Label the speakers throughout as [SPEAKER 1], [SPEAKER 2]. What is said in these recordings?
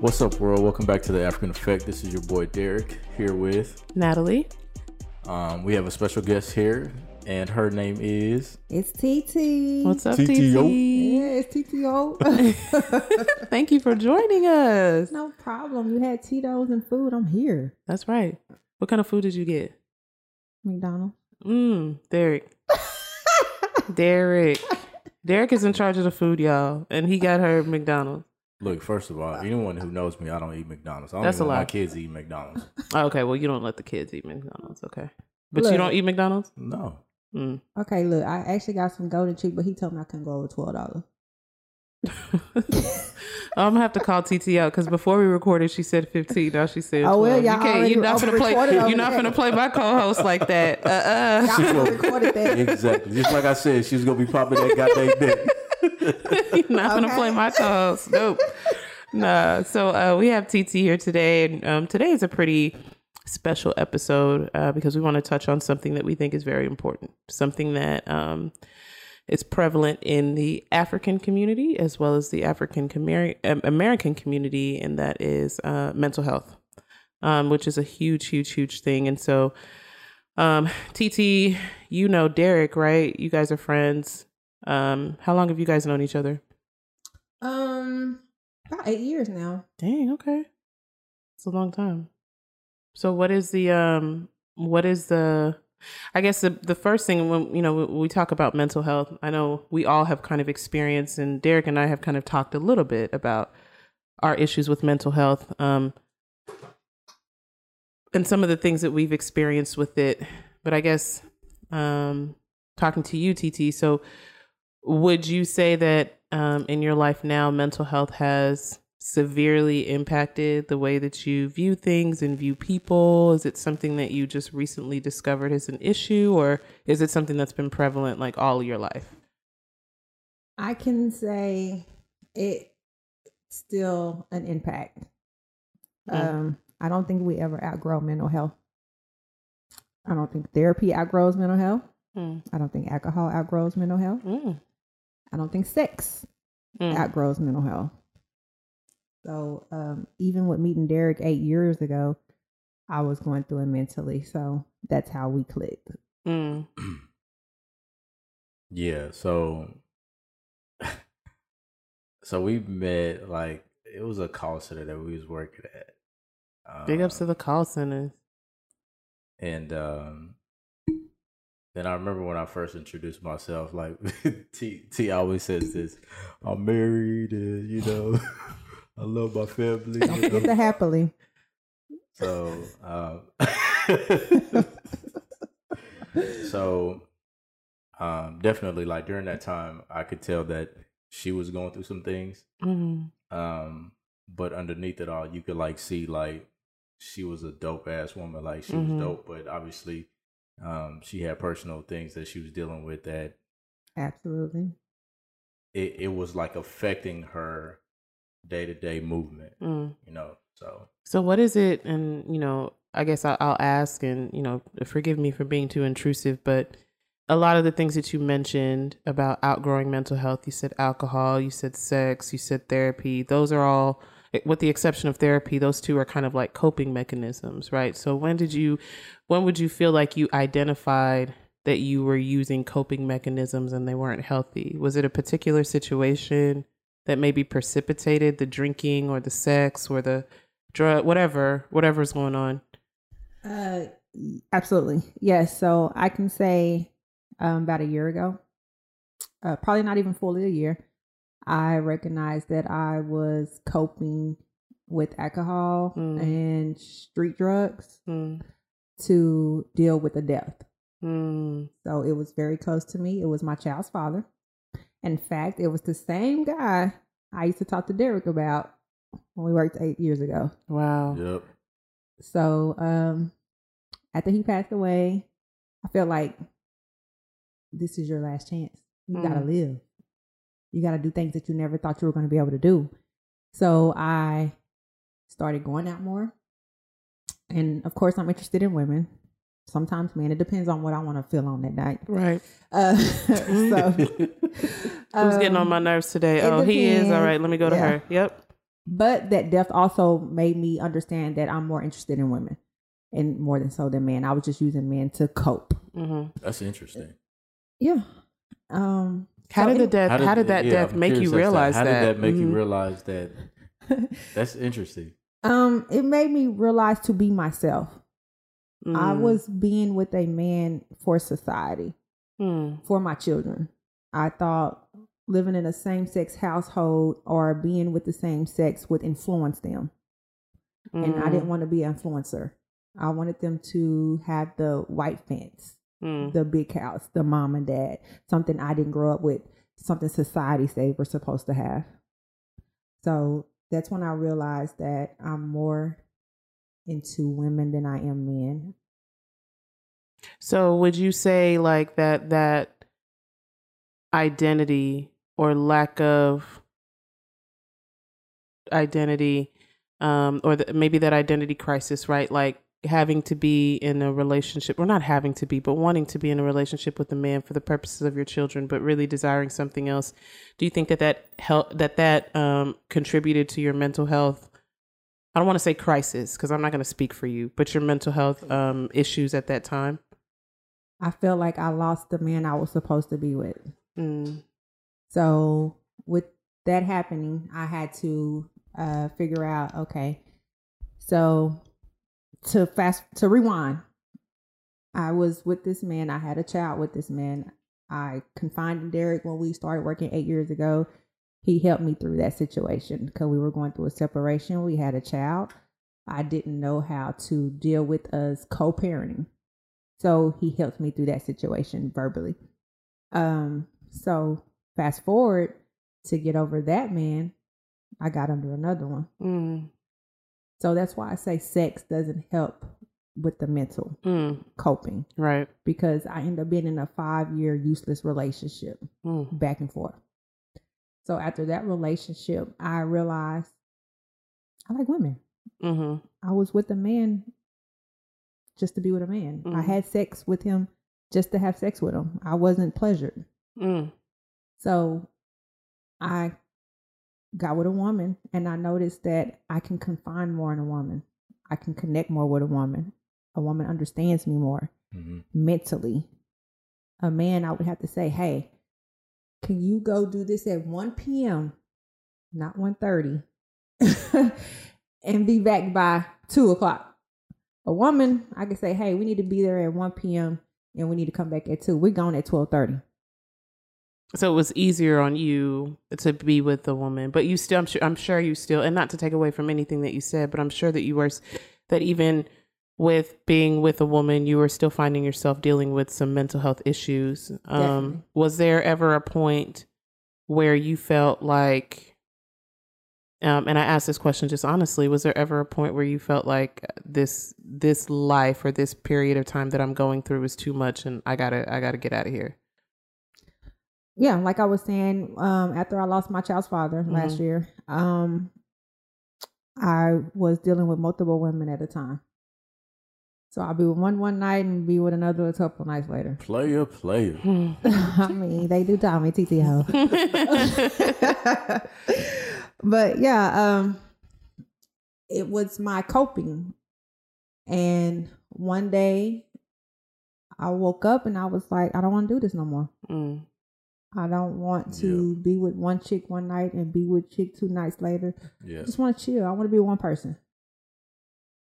[SPEAKER 1] What's up, world? Welcome back to the African Effect. This is your boy Derrick here with
[SPEAKER 2] Natalie.
[SPEAKER 1] Um, we have a special guest here, and her name is.
[SPEAKER 3] It's TT.
[SPEAKER 2] What's up,
[SPEAKER 1] TTO?
[SPEAKER 2] TT?
[SPEAKER 3] Yeah, it's TTO.
[SPEAKER 2] Thank you for joining us.
[SPEAKER 3] no problem. You had Tito's and food. I'm here.
[SPEAKER 2] That's right. What kind of food did you get?
[SPEAKER 3] McDonald's.
[SPEAKER 2] Mmm, Derrick. Derrick. Derrick is in charge of the food, y'all, and he got her McDonald's.
[SPEAKER 1] Look, first of all, anyone who knows me, I don't eat McDonald's. I don't
[SPEAKER 2] That's
[SPEAKER 1] even
[SPEAKER 2] a
[SPEAKER 1] let my kids eat McDonald's.
[SPEAKER 2] Oh, okay, well, you don't let the kids eat McDonald's, okay? But you don't eat McDonald's?
[SPEAKER 1] No.
[SPEAKER 2] Mm.
[SPEAKER 3] Okay, look, I actually got some golden chick, but he told me I couldn't go over twelve dollars.
[SPEAKER 2] I'm gonna have to call TT out because before we recorded, she said 15. Now she said,
[SPEAKER 3] Oh, well,
[SPEAKER 2] 12.
[SPEAKER 3] y'all
[SPEAKER 2] you can't.
[SPEAKER 3] already
[SPEAKER 2] You're not gonna play.
[SPEAKER 3] over-recorded
[SPEAKER 2] You're not
[SPEAKER 3] there.
[SPEAKER 2] gonna play my co-host like that. Uh
[SPEAKER 3] Y'all already recorded that.
[SPEAKER 1] Exactly. Just like I said, she's gonna be popping that goddamn dick.
[SPEAKER 2] You're not gonna play my co-host. Nope. Nah. So uh, we have TT here today, and um, today is a pretty special episode uh, because we want to touch on something that we think is very important, something that um, is prevalent in the African community as well as the African American community, and that is uh, mental health, um, which is a huge, huge, huge thing. And so, um, TT, you know Derrick, right? You guys are friends. Um, how long have you guys known each other?
[SPEAKER 3] Um, about eight years now.
[SPEAKER 2] Dang, okay. It's a long time. So what is the um what is the I guess the the first thing when you know when we talk about mental health, I know we all have kind of experienced and Derrick and I have kind of talked a little bit about our issues with mental health um and some of the things that we've experienced with it. But I guess um talking to you TT, so would you say that um, in your life now, mental health has severely impacted the way that you view things and view people? Is it something that you just recently discovered as an issue, or is it something that's been prevalent like all your life?
[SPEAKER 3] I can say it still an impact.
[SPEAKER 2] Mm.
[SPEAKER 3] Um, I don't think we ever outgrow mental health. I don't think therapy outgrows mental health.
[SPEAKER 2] Mm.
[SPEAKER 3] I don't think alcohol outgrows mental health.
[SPEAKER 2] Mm.
[SPEAKER 3] I don't think sex
[SPEAKER 2] Mm.
[SPEAKER 3] outgrows mental health. So um, even with meeting Derrick eight years ago, I was going through it mentally. So that's how we clicked.
[SPEAKER 2] Mm.
[SPEAKER 1] Yeah. So. So we met like it was a call center that we was working at.
[SPEAKER 2] Big ups to
[SPEAKER 1] Um,
[SPEAKER 2] the call centers.
[SPEAKER 1] And um, then I remember when I first introduced myself, like T T always says this, I'm married and you know, I love my family.
[SPEAKER 3] Don't forget the happily.
[SPEAKER 1] So um, so um definitely like during that time I could tell that she was going through some things.
[SPEAKER 2] Mm.
[SPEAKER 1] Um, but underneath it all, you could like see like she was a dope ass woman. Like she
[SPEAKER 2] Mhm.
[SPEAKER 1] was dope, but obviously, um, she had personal things that she was dealing with that
[SPEAKER 3] Absolutely.
[SPEAKER 1] it, it was like affecting her day to day movement.
[SPEAKER 2] Mm.
[SPEAKER 1] You know, so
[SPEAKER 2] So what is it? And you know, I guess I'll, I'll ask, and you know, forgive me for being too intrusive, but a lot of the things that you mentioned about outgrowing mental health, you said alcohol, you said sex, you said therapy. Those are all, with the exception of therapy, those two are kind of like coping mechanisms, right? So when did you, when would you feel like you identified that you were using coping mechanisms and they weren't healthy? Was it a particular situation that maybe precipitated the drinking or the sex or the drug, whatever, whatever's going on.
[SPEAKER 3] Uh, absolutely. Yes. So I can say um, about a year ago, uh, probably not even fully a year, I recognized that I was coping with alcohol
[SPEAKER 2] Mm.
[SPEAKER 3] and street drugs
[SPEAKER 2] Mm,
[SPEAKER 3] to deal with a death.
[SPEAKER 2] mm,
[SPEAKER 3] So it was very close to me. It was my child's father. In fact, it was the same guy I used to talk to Derrick about when we worked eight years ago.
[SPEAKER 2] wow.
[SPEAKER 1] yep.
[SPEAKER 3] So um after he passed away, I felt like this is your last chance. You gotta
[SPEAKER 2] Mm.
[SPEAKER 3] live. You gotta do things that you never thought you were gonna be able to do. So I started going out more. And of course I'm interested in women. Sometimes man, it depends on what I want to feel on that night.
[SPEAKER 2] Right.
[SPEAKER 3] Uh, so
[SPEAKER 2] Who's getting on
[SPEAKER 3] um,
[SPEAKER 2] my nerves today?
[SPEAKER 3] it
[SPEAKER 2] Oh, he is. All right, Let me go to
[SPEAKER 3] Yeah.
[SPEAKER 2] her. Yep.
[SPEAKER 3] But that death also made me understand that I'm more interested in women and more than so than men. I was just using men to cope.
[SPEAKER 2] hmm
[SPEAKER 1] That's interesting.
[SPEAKER 3] Yeah. Um
[SPEAKER 2] How
[SPEAKER 3] so
[SPEAKER 2] did the death? How did, that
[SPEAKER 1] yeah,
[SPEAKER 2] death
[SPEAKER 1] I'm
[SPEAKER 2] make you
[SPEAKER 1] as to
[SPEAKER 2] realize
[SPEAKER 1] How
[SPEAKER 2] that?
[SPEAKER 1] did that make you
[SPEAKER 2] Mhm.
[SPEAKER 1] realize that? That's interesting.
[SPEAKER 3] um it made me realize to be myself. I
[SPEAKER 2] Mm.
[SPEAKER 3] was being with a man for society,
[SPEAKER 2] Mm.
[SPEAKER 3] for my children. I thought living in a same sex household or being with the same sex would influence them. And I
[SPEAKER 2] Mm.
[SPEAKER 3] didn't want to be an influencer. I wanted them to have the white fence,
[SPEAKER 2] Mm.
[SPEAKER 3] the big house, the mom and dad, something I didn't grow up with, something society said we're supposed to have. So that's when I realized that I'm more into women than I am men.
[SPEAKER 2] So would you say like that that identity or lack of identity um or the, maybe that identity crisis, right? Like having to be in a relationship or not having to be but wanting to be in a relationship with a man for the purposes of your children but really desiring something else. Do you think that that help that that um contributed to your mental health I don't want to say crisis because I'm not going to speak for you, but your mental health um, issues at that time.
[SPEAKER 3] I felt like I lost the man I was supposed to be with.
[SPEAKER 2] Mm.
[SPEAKER 3] So with that happening, I had to uh, figure out okay. So to fast to rewind, I was with this man. I had a child with this man. I confided Derrick when we started working eight years ago. He helped me through that situation because we were going through a separation. We had a child. I didn't know how to deal with us co-parenting. So he helped me through that situation verbally. Um, so fast forward to get over that man, I got under another one.
[SPEAKER 2] Mm.
[SPEAKER 3] So that's why I say sex doesn't help with the mental
[SPEAKER 2] Mm.
[SPEAKER 3] coping
[SPEAKER 2] Right.
[SPEAKER 3] because I end up being in a five year useless relationship
[SPEAKER 2] Mm.
[SPEAKER 3] back and forth. So after that relationship, I realized I like women.
[SPEAKER 2] hmm
[SPEAKER 3] I was with a man just to be with a man. I
[SPEAKER 2] Mhm.
[SPEAKER 3] had sex with him just to have sex with him. I wasn't pleasured.
[SPEAKER 2] Mm.
[SPEAKER 3] So I got with a woman and I noticed that I can confine more in a woman. I can connect more with a woman. A woman understands me more
[SPEAKER 1] hmm
[SPEAKER 3] mentally. A man, I would have to say, hey, can you go do this at 1 p.m., not 1.30, and be back by 2 o'clock? A woman, I can say, hey, we need to be there at 1 p.m. and we need to come back at 2. We're gone at 12.30.
[SPEAKER 2] So it was easier on you to be with a woman, but you still, I'm sure, I'm sure you still, and not to take away from anything that you said, but I'm sure that you were that even with being with a woman, you were still finding yourself dealing with some mental health issues. Um, was there ever a point where you felt like, um, and I asked this question just honestly, was there ever a point where you felt like this, this life or this period of time that I'm going through is too much and I gotta, I gotta get out of here?
[SPEAKER 3] Yeah, like I was saying, um, after I lost my child's father last
[SPEAKER 2] Mhm.
[SPEAKER 3] year, um, I was dealing with multiple women at a time. So I'll be with one one night and be with another a couple nights later.
[SPEAKER 1] Player, player.
[SPEAKER 2] Hmm.
[SPEAKER 3] I mean, they do tell me TTO. but yeah, um, it was my coping. And one day I woke up and I was like, I don't want to do this no more.
[SPEAKER 2] Mm.
[SPEAKER 3] I don't want to be with one chick one night and be with chick two nights later. I just want to chill. I want to be one person.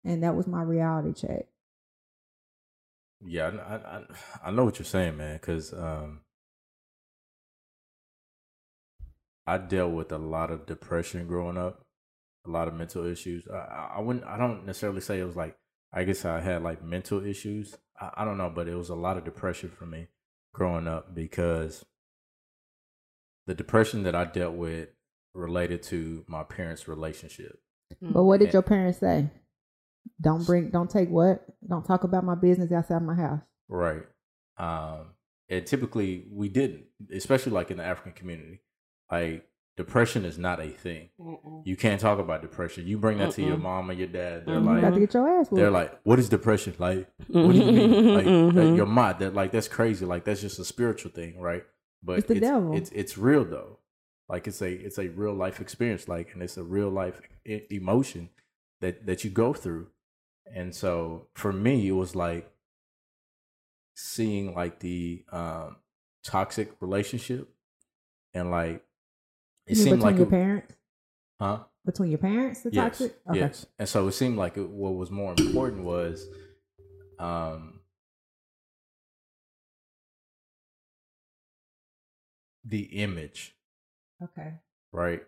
[SPEAKER 3] And that was my reality check.
[SPEAKER 1] Yeah, I, I, I- know what you're saying, man. Because um, I dealt with a lot of depression growing up, a lot of mental issues. I, I, I wouldn't. I don't necessarily say it was like. I guess I had like mental issues. I, I don't know, but it was a lot of depression for me growing up because the depression that I dealt with related to my parents' relationship.
[SPEAKER 3] But what did
[SPEAKER 1] Yeah.
[SPEAKER 3] your parents say? Don't bring, don't take what? Don't talk about my business outside my house.
[SPEAKER 1] Right. Um, and typically we didn't, especially like in the African community. Like depression is not a thing.
[SPEAKER 2] Mm-mm.
[SPEAKER 1] You can't talk about depression. You bring that to your mom or your dad. They're.
[SPEAKER 3] You got
[SPEAKER 1] like,
[SPEAKER 3] to get your ass whooped.
[SPEAKER 1] they're like, what is depression? Like, what do you mean? Like,
[SPEAKER 2] Mhm.
[SPEAKER 1] that you're. That like that's crazy. Like that's just a spiritual thing, right? But
[SPEAKER 3] It's the devil.
[SPEAKER 1] It's it's real though, Like it's a it's a real life experience. Like and it's a real life emotion that that you go through. And so for me, it was like seeing like the um, toxic relationship and like it
[SPEAKER 3] You
[SPEAKER 1] seemed like
[SPEAKER 3] your
[SPEAKER 1] it,
[SPEAKER 3] parents,
[SPEAKER 1] huh?
[SPEAKER 3] between your parents, the
[SPEAKER 1] Yes,
[SPEAKER 3] toxic. Okay.
[SPEAKER 1] yes. And so it seemed like it, what was more important was um, the image,
[SPEAKER 3] Okay.
[SPEAKER 1] right,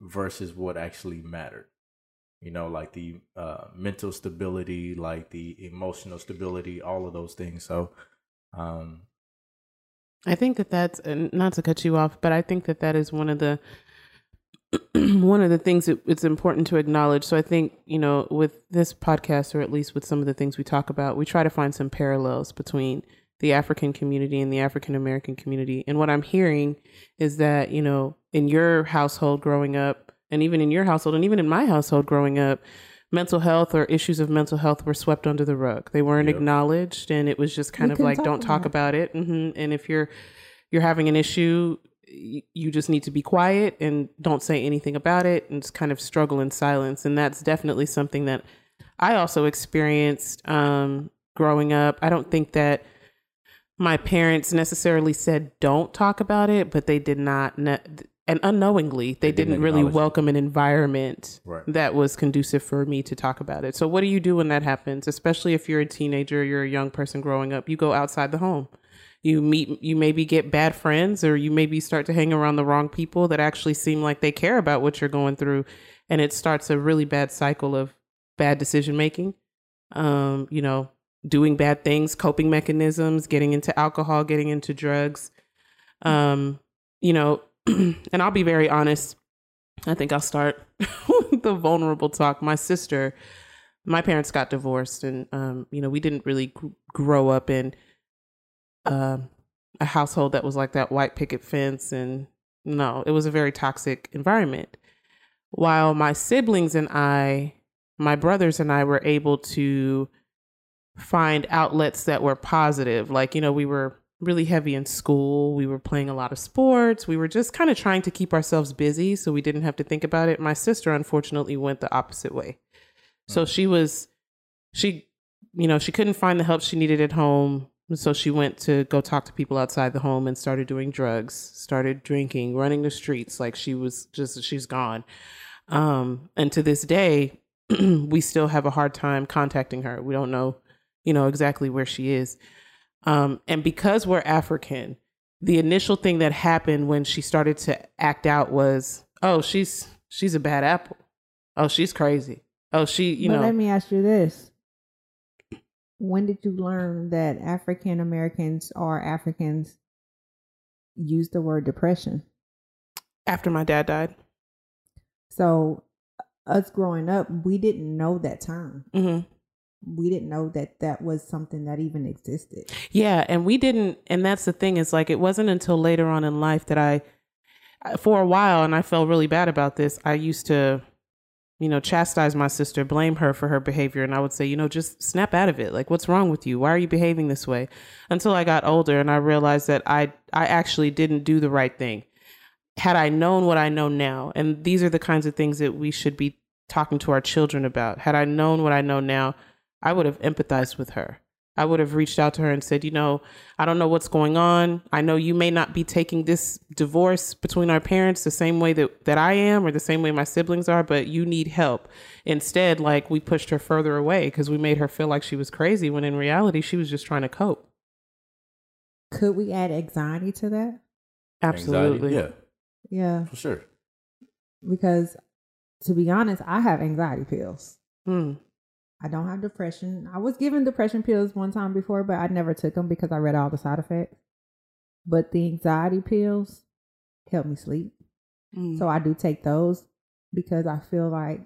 [SPEAKER 1] versus what actually mattered. You know, like the uh, mental stability, like the emotional stability, all of those things. So, um,
[SPEAKER 2] I think that that's and not to cut you off, but I think that that is one of the one of the things that it's important to acknowledge. So I think you know with this podcast, or at least with some of the things we talk about, we try to find some parallels between the African community and the African American community. And what I'm hearing is that you know in your household growing up, and even in your household, and even in my household growing up. Mental health or issues of mental health were swept under the rug. They weren't
[SPEAKER 1] Yep.
[SPEAKER 2] acknowledged, and it was just kind
[SPEAKER 3] We
[SPEAKER 2] of like,
[SPEAKER 3] talk
[SPEAKER 2] "Don't talk
[SPEAKER 3] about
[SPEAKER 2] about it." hmm And if you're you're having an issue, you just need to be quiet and don't say anything about it and just kind of struggle in silence. And that's definitely something that I also experienced um, growing up. I don't think that my parents necessarily said don't talk about it, but they did not. Ne- and unknowingly, they,
[SPEAKER 1] They didn't
[SPEAKER 2] didn't, really
[SPEAKER 1] acknowledge it.
[SPEAKER 2] welcome an environment
[SPEAKER 1] Right.
[SPEAKER 2] that was conducive for me to talk about it. So, what do you do when that happens? Especially if you're a teenager, you're a young person growing up, you go outside the home you meet you maybe get bad friends or you maybe start to hang around the wrong people that actually seem like they care about what you're going through and it starts a really bad cycle of bad decision making um you know doing bad things coping mechanisms getting into alcohol getting into drugs. Um you know and I'll be very honest I think I'll start with the vulnerable talk. My sister my parents got divorced and um you know we didn't really gr- grow up in um, a household that was like that white picket fence and no it was a very toxic environment. While my siblings and i my brothers and i were able to find outlets that were positive. Like you know we were really heavy in school. We were playing a lot of sports. We were just kind of trying to keep ourselves busy so we didn't have to think about it. My sister unfortunately went the opposite way. So she was she you know she couldn't find the help she needed at home. So she went to go talk to people outside the home and started doing drugs started drinking running the streets. Like she was just she's gone. Um and to this day we still have a hard time contacting her. We don't know you know exactly where she is. Um and because we're african the initial thing that happened when she started to act out was oh she's she's a bad apple. Oh she's crazy. Oh she you
[SPEAKER 3] but
[SPEAKER 2] know
[SPEAKER 3] let me ask you this: When did you learn that African Americans or Africans? Use the word depression?
[SPEAKER 2] after my dad died.
[SPEAKER 3] So, us growing up, we didn't know that term.
[SPEAKER 2] hmm
[SPEAKER 3] We didn't know that that was something that even existed.
[SPEAKER 2] Yeah, and we didn't and that's the thing is like it wasn't until later on in life that I for a while and I felt really bad about this. I used to you know, chastise my sister, blame her for her behavior and I would say, you know, just snap out of it. Like what's wrong with you? Why are you behaving this way? Until I got older and I realized that I I actually didn't do the right thing. Had I known what I know now, and these are the kinds of things that we should be talking to our children about. Had I known what I know now, I would have empathized with her. I would have reached out to her and said, you know, I don't know what's going on. I know you may not be taking this divorce between our parents the same way that, that I am or the same way my siblings are, but you need help. Instead, like we pushed her further away because we made her feel like she was crazy when in reality she was just trying to cope.
[SPEAKER 3] Could we add anxiety to that?
[SPEAKER 2] Absolutely.
[SPEAKER 1] Anxiety, yeah,
[SPEAKER 3] Yeah,
[SPEAKER 1] for sure.
[SPEAKER 3] because to be honest, I have anxiety pills.
[SPEAKER 2] Hmm.
[SPEAKER 3] I don't have depression. I was given depression pills one time before, but I never took them because I read all the side effects. But the anxiety pills help me sleep.
[SPEAKER 2] Mm.
[SPEAKER 3] So I do take those because I feel like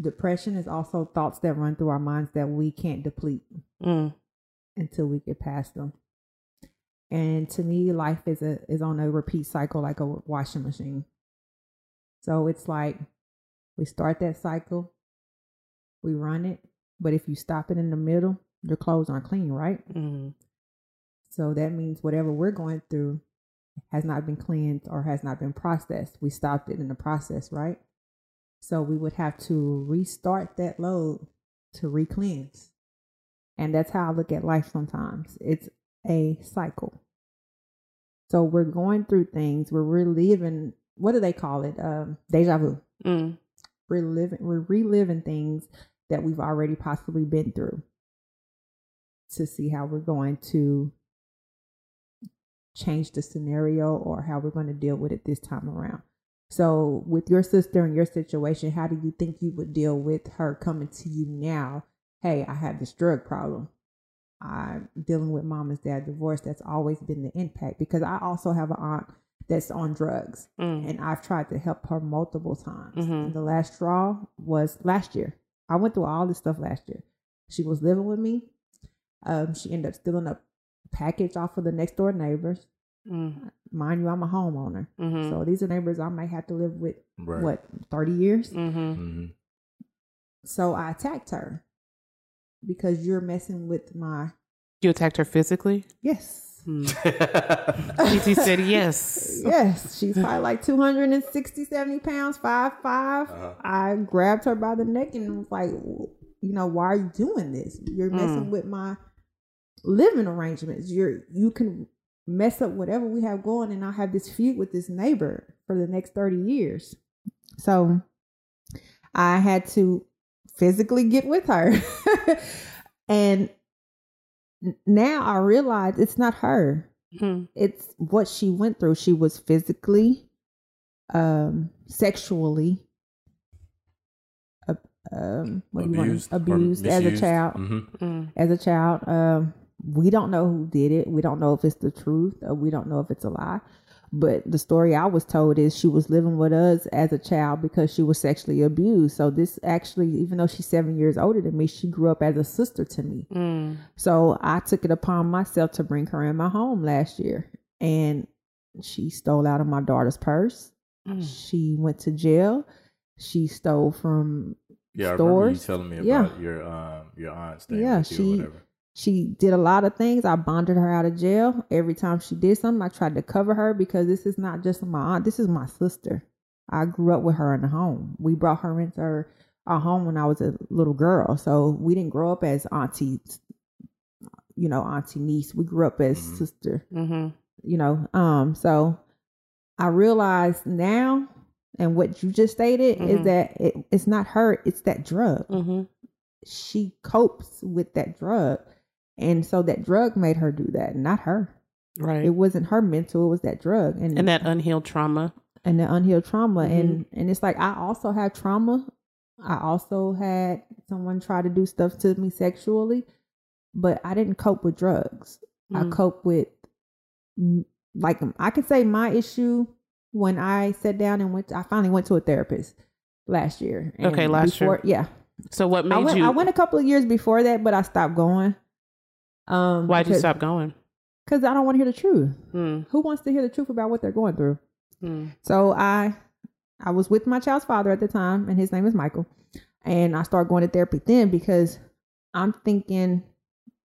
[SPEAKER 3] depression is also thoughts that run through our minds that we can't deplete
[SPEAKER 2] Mm.
[SPEAKER 3] until we get past them. And to me, life is a is on a repeat cycle like a washing machine. So it's like we start that cycle, we run it, but if you stop it in the middle, your clothes aren't clean, right?
[SPEAKER 2] Mm.
[SPEAKER 3] So that means whatever we're going through, has not been cleansed or has not been processed. We stopped it in the process, right? So we would have to restart that load to re-cleanse. And that's how I look at life sometimes. It's a cycle. So we're going through things, we're reliving what do they call it? Um, deja vu.
[SPEAKER 2] Mm.
[SPEAKER 3] We're living we're reliving things that we've already possibly been through to see how we're going to change the scenario or how we're going to deal with it this time around. So, with your sister and your situation, how do you think you would deal with her coming to you now? Hey, I have this drug problem. I'm dealing with mom and dad divorce. That's always been the impact because I also have an aunt that's on drugs
[SPEAKER 2] Mm.
[SPEAKER 3] and I've tried to help her multiple times.
[SPEAKER 2] Mhm.
[SPEAKER 3] The last straw was last year. I went through all this stuff last year. She was living with me. Um, she ended up stealing a package off of the next door neighbors.
[SPEAKER 2] Mm.
[SPEAKER 3] Mind you, I'm a homeowner.
[SPEAKER 2] Mhm.
[SPEAKER 3] So these are neighbors I might have to live with,
[SPEAKER 1] Right.
[SPEAKER 3] what, 30 years?
[SPEAKER 2] Mhm.
[SPEAKER 1] hmm
[SPEAKER 3] So I attacked her because you're messing with my.
[SPEAKER 2] You attacked her physically.
[SPEAKER 3] Yes.
[SPEAKER 2] Mm. PT said yes.
[SPEAKER 3] Yes. She's probably like 260, 70 pounds, five, five.
[SPEAKER 1] Uh-huh.
[SPEAKER 3] I grabbed her by the neck and was like, you know, why are you doing this? You're messing
[SPEAKER 2] Mm.
[SPEAKER 3] with my living arrangements. You're you can mess up whatever we have going, and I'll have this feud with this neighbor for the next thirty years. So I had to physically get with her, and n- now I realize it's not her
[SPEAKER 2] Mm.
[SPEAKER 3] it's what she went through. She was physically, um, sexually, uh, um, what do you want?
[SPEAKER 1] abused, or
[SPEAKER 3] Abused as a
[SPEAKER 1] misused.
[SPEAKER 3] child.
[SPEAKER 1] Mhm.
[SPEAKER 2] Mm.
[SPEAKER 3] As a child, um, we don't know who did it. We don't know if it's the truth, or we don't know if it's a lie. But the story I was told is she was living with us as a child because she was sexually abused. So this actually, even though she's seven years older than me, she grew up as a sister to me.
[SPEAKER 2] Mm.
[SPEAKER 3] So I took it upon myself to bring her in my home last year. And she stole out of my daughter's purse.
[SPEAKER 2] Mm.
[SPEAKER 3] She went to jail. She stole from
[SPEAKER 1] Yeah, I remember you telling me
[SPEAKER 3] Yeah.
[SPEAKER 1] about your um your aunt staying
[SPEAKER 3] Yeah,
[SPEAKER 1] with you or
[SPEAKER 3] she-
[SPEAKER 1] whatever.
[SPEAKER 3] She did a lot of things. I bonded her out of jail. Every time she did something, I tried to cover her because this is not just my aunt, this is my sister. I grew up with her in the home. We brought her into her, our home when I was a little girl. So we didn't grow up as aunties, you know, auntie niece. We grew up as
[SPEAKER 1] Mhm.
[SPEAKER 3] sister
[SPEAKER 2] Mm-hmm.
[SPEAKER 3] you know um so i realize now and what you just stated is
[SPEAKER 2] Mhm.
[SPEAKER 3] that it, it's not her it's that drug
[SPEAKER 2] Mm-hmm.
[SPEAKER 3] she copes with that drug and so that drug made her do that not her
[SPEAKER 2] Right.
[SPEAKER 3] it wasn't her mental it was that drug and
[SPEAKER 2] and that unhealed trauma.
[SPEAKER 3] and the unhealed trauma
[SPEAKER 2] Mhm.
[SPEAKER 3] and and it's like i also have trauma i also had someone try to do stuff to me sexually but i didn't cope with drugs I
[SPEAKER 2] Mm.
[SPEAKER 3] cope with like I could say my issue when I sat down and went. I finally went to a therapist last year. And
[SPEAKER 2] Okay, last year.
[SPEAKER 3] Yeah,
[SPEAKER 2] So what made
[SPEAKER 3] I went.
[SPEAKER 2] you?
[SPEAKER 3] I went a couple of years before that, but I stopped going. Um,
[SPEAKER 2] why'd you stop going?
[SPEAKER 3] Because I don't want to hear the truth.
[SPEAKER 2] Mm.
[SPEAKER 3] Who wants to hear the truth about what they're going through?
[SPEAKER 2] Mm.
[SPEAKER 3] So I, I was with my child's father at the time, and his name is Michael. And I started going to therapy then because I'm thinking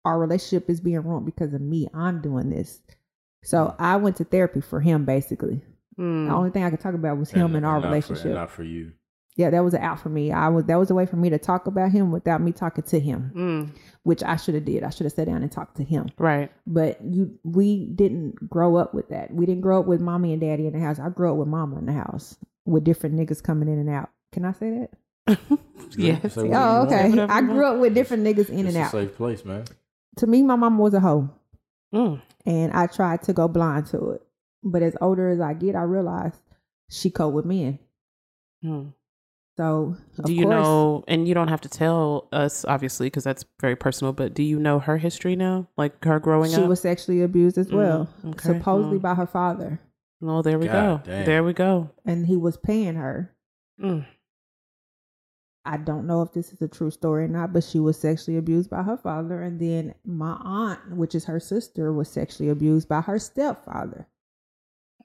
[SPEAKER 3] our relationship is being ruined because of me. I'm doing this. So I went to therapy for him basically.
[SPEAKER 2] Mm.
[SPEAKER 3] The only thing I could talk about was him and, our
[SPEAKER 1] not for-
[SPEAKER 3] relationship.
[SPEAKER 1] and not for you.
[SPEAKER 3] Yeah, that was an out for me. I was that was a way for me to talk about him without me talking to him,
[SPEAKER 2] Mm.
[SPEAKER 3] which I should have did. I should have sat down and talked to him.
[SPEAKER 2] Right.
[SPEAKER 3] But you we didn't grow up with that. We didn't grow up with mommy and daddy in the house. I grew up with mama in the house with different niggas coming in and out. Can I say that?
[SPEAKER 2] yes.
[SPEAKER 1] Say
[SPEAKER 3] Oh, okay. I grew up with different niggas in
[SPEAKER 1] It's
[SPEAKER 3] and
[SPEAKER 1] a
[SPEAKER 3] out.
[SPEAKER 1] safe place, man.
[SPEAKER 3] To me, my mama was a hoe,
[SPEAKER 2] Mm.
[SPEAKER 3] and I tried to go blind to it. But as older as I get, I realized she co with men.
[SPEAKER 2] Mm.
[SPEAKER 3] So of
[SPEAKER 2] Do you
[SPEAKER 3] course,
[SPEAKER 2] know? And you don't have to tell us, obviously, because that's very personal. But do you know her history now? Like her growing
[SPEAKER 3] she
[SPEAKER 2] up.
[SPEAKER 3] She was sexually abused as
[SPEAKER 2] Mm,
[SPEAKER 3] well,
[SPEAKER 2] okay.
[SPEAKER 3] supposedly
[SPEAKER 2] Mm.
[SPEAKER 3] by her father,
[SPEAKER 2] Oh, there we
[SPEAKER 1] God
[SPEAKER 2] go.
[SPEAKER 1] damn.
[SPEAKER 2] There we go.
[SPEAKER 3] and he was paying her.
[SPEAKER 2] Mm.
[SPEAKER 3] I don't know if this is a true story or not, but she was sexually abused by her father, and then my aunt, which is her sister, was sexually abused by her stepfather.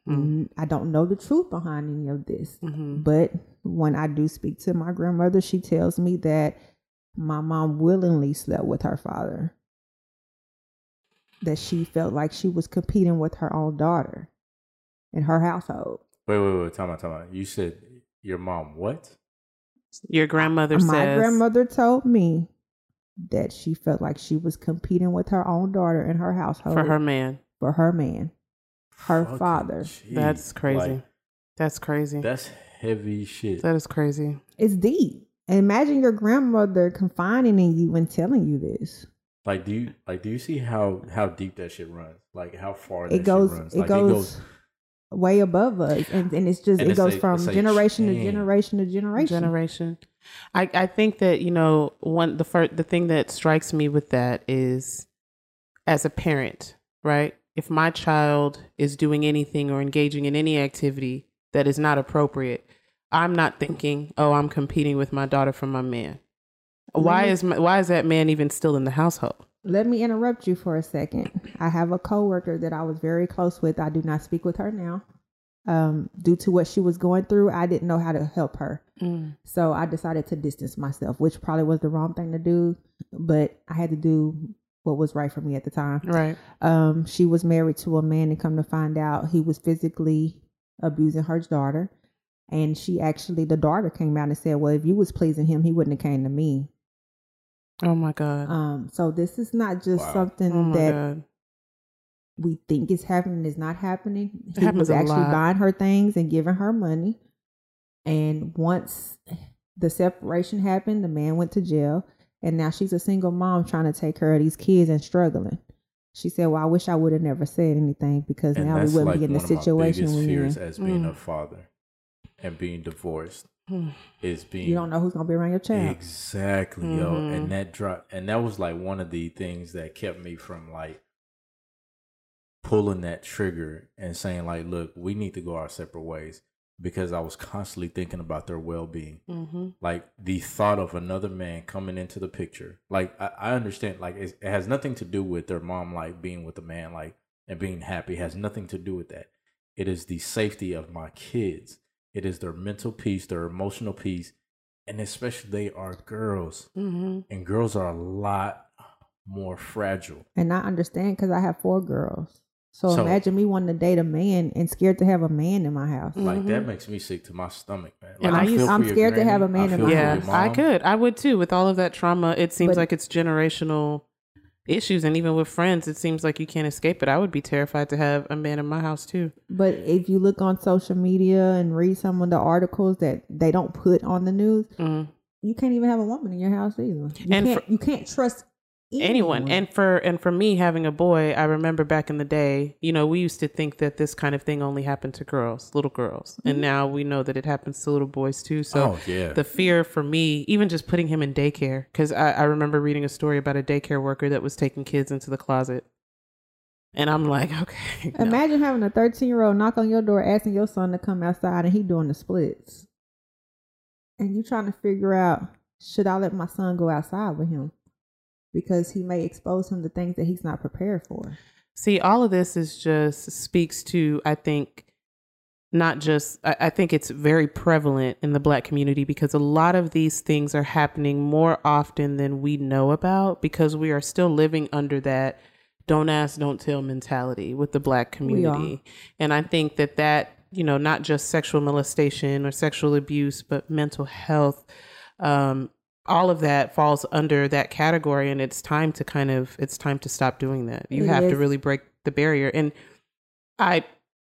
[SPEAKER 2] Mm.
[SPEAKER 3] I don't know the truth behind any of this.
[SPEAKER 2] hmm
[SPEAKER 3] But when I do speak to my grandmother, she tells me that my mom willingly slept with her father. That she felt like she was competing with her own daughter. in her household.
[SPEAKER 1] Wait, wait, wait. Time out, time out. You said your mom what?
[SPEAKER 2] Your grandmother
[SPEAKER 3] My
[SPEAKER 2] says
[SPEAKER 3] grandmother told me that she felt like she was competing with her own daughter in her household
[SPEAKER 2] for her man.
[SPEAKER 3] for her man, her
[SPEAKER 1] Fucking
[SPEAKER 3] father.
[SPEAKER 1] jeez.
[SPEAKER 2] That's crazy.
[SPEAKER 1] Like,
[SPEAKER 2] That's crazy.
[SPEAKER 1] that's heavy shit.
[SPEAKER 2] that is crazy.
[SPEAKER 3] It's deep. And imagine your grandmother confiding in you and telling you this.
[SPEAKER 1] Like, do you like? Do you see how how deep that shit runs? Like, how far that
[SPEAKER 3] It goes,
[SPEAKER 1] shit runs?
[SPEAKER 3] it
[SPEAKER 1] like,
[SPEAKER 3] goes way above us, and, and it's just
[SPEAKER 1] And
[SPEAKER 3] it
[SPEAKER 1] it's
[SPEAKER 3] goes
[SPEAKER 1] a-
[SPEAKER 3] from generation to generation to generation.
[SPEAKER 2] generation. I, I think that you know one the first the thing that strikes me with that is as a parent, right? If my child is doing anything or engaging in any activity that is not appropriate, I'm not thinking, "Oh, I'm competing with my daughter for my man." Why
[SPEAKER 3] me-
[SPEAKER 2] is my, why is that man even still in the household?
[SPEAKER 3] Let me interrupt you for a second. I have a coworker that I was very close with. I do not speak with her now. Um, due to what she was going through, I didn't know how to help her. So I decided to distance myself, which probably was the wrong thing to do, but I had to do what was right for me at the time.
[SPEAKER 2] Right.
[SPEAKER 3] Um, she was married to a man and come to find out he was physically abusing her daughter. And she actually the daughter came out and said, Well, if you was pleasing him, he wouldn't have came to me.
[SPEAKER 2] Oh my god.
[SPEAKER 3] Um, so this is not just
[SPEAKER 1] Wow.
[SPEAKER 3] something
[SPEAKER 2] oh
[SPEAKER 3] that
[SPEAKER 2] god.
[SPEAKER 3] we think is happening is not happening.
[SPEAKER 2] It
[SPEAKER 3] He
[SPEAKER 2] happens
[SPEAKER 3] was actually
[SPEAKER 2] lot.
[SPEAKER 3] buying her things and giving her money. And once the separation happened, the man went to jail. And now she's a single mom trying to take care of these kids and struggling. She said, Well, I wish I would have never said anything because
[SPEAKER 1] and
[SPEAKER 3] now we wouldn't
[SPEAKER 1] like
[SPEAKER 3] be in the
[SPEAKER 1] one of my
[SPEAKER 3] situation
[SPEAKER 1] biggest
[SPEAKER 3] we're in.
[SPEAKER 1] fears as being
[SPEAKER 2] Mm.
[SPEAKER 1] a father and being divorced
[SPEAKER 2] Hmm.
[SPEAKER 1] is being
[SPEAKER 3] You don't know who's gonna be around your child.
[SPEAKER 1] Exactly, yo.
[SPEAKER 2] Mhm.
[SPEAKER 1] And that drop and that was like one of the things that kept me from like pulling that trigger and saying like, look, we need to go our separate ways because I was constantly thinking about their well-being.
[SPEAKER 2] Mm-hmm.
[SPEAKER 1] Like the thought of another man coming into the picture. Like I, I understand like it's, it has nothing to do with their mom like being with a man like and being happy it has nothing to do with that. It is the safety of my kids. It is their mental peace, their emotional peace, and especially they are girls,
[SPEAKER 2] Mm-hmm.
[SPEAKER 1] and girls are a lot more fragile.
[SPEAKER 3] And I understand because I have four girls. So,
[SPEAKER 1] So-
[SPEAKER 3] imagine me wanting to date a man and scared to have a man in my house.
[SPEAKER 1] Like that
[SPEAKER 2] Mhm.
[SPEAKER 1] makes me sick to my stomach, man.
[SPEAKER 2] And
[SPEAKER 1] Like,
[SPEAKER 2] I used,
[SPEAKER 3] I'm
[SPEAKER 1] your
[SPEAKER 3] scared to have a man
[SPEAKER 1] I
[SPEAKER 3] in my
[SPEAKER 1] for
[SPEAKER 2] Yeah,
[SPEAKER 3] house.
[SPEAKER 2] I could. I would too. With all of that trauma, it seems
[SPEAKER 3] But-
[SPEAKER 2] like it's generational issues, and even with friends, it seems like you can't escape it. I would be terrified to have a man in my house too.
[SPEAKER 3] But if you look on social media and read some of the articles that they don't put on the news,
[SPEAKER 2] Mm.
[SPEAKER 3] you can't even have a woman in your house either. You
[SPEAKER 2] And
[SPEAKER 3] can't. you can't trust
[SPEAKER 2] Anyone, and for and for me having a boy, I remember back in the day, you know, we used to think that this kind of thing only happened to girls, little girls, and mm-hmm. now we know that it happens to little boys too. So
[SPEAKER 1] oh yeah,
[SPEAKER 2] the fear for me, even just putting him in daycare, because I, I remember reading a story about a daycare worker that was taking kids into the closet. And I'm like, okay. no.
[SPEAKER 3] Imagine having a 13 year old knock on your door asking your son to come outside and he doing the splits. And you trying to figure out, should I let my son go outside with him? Because he may expose him to things that he's not prepared for.
[SPEAKER 2] See, all of this is just speaks to, I think, not just, I, I think it's very prevalent in the black community because a lot of these things are happening more often than we know about because we are still living under that don't ask, don't tell mentality with the black community. And I think that that, you know, not just sexual molestation or sexual abuse, but mental health, um, all of that falls under that category. And it's time to kind of, it's time to stop doing that. You
[SPEAKER 3] It
[SPEAKER 2] have to really break the barrier. And I,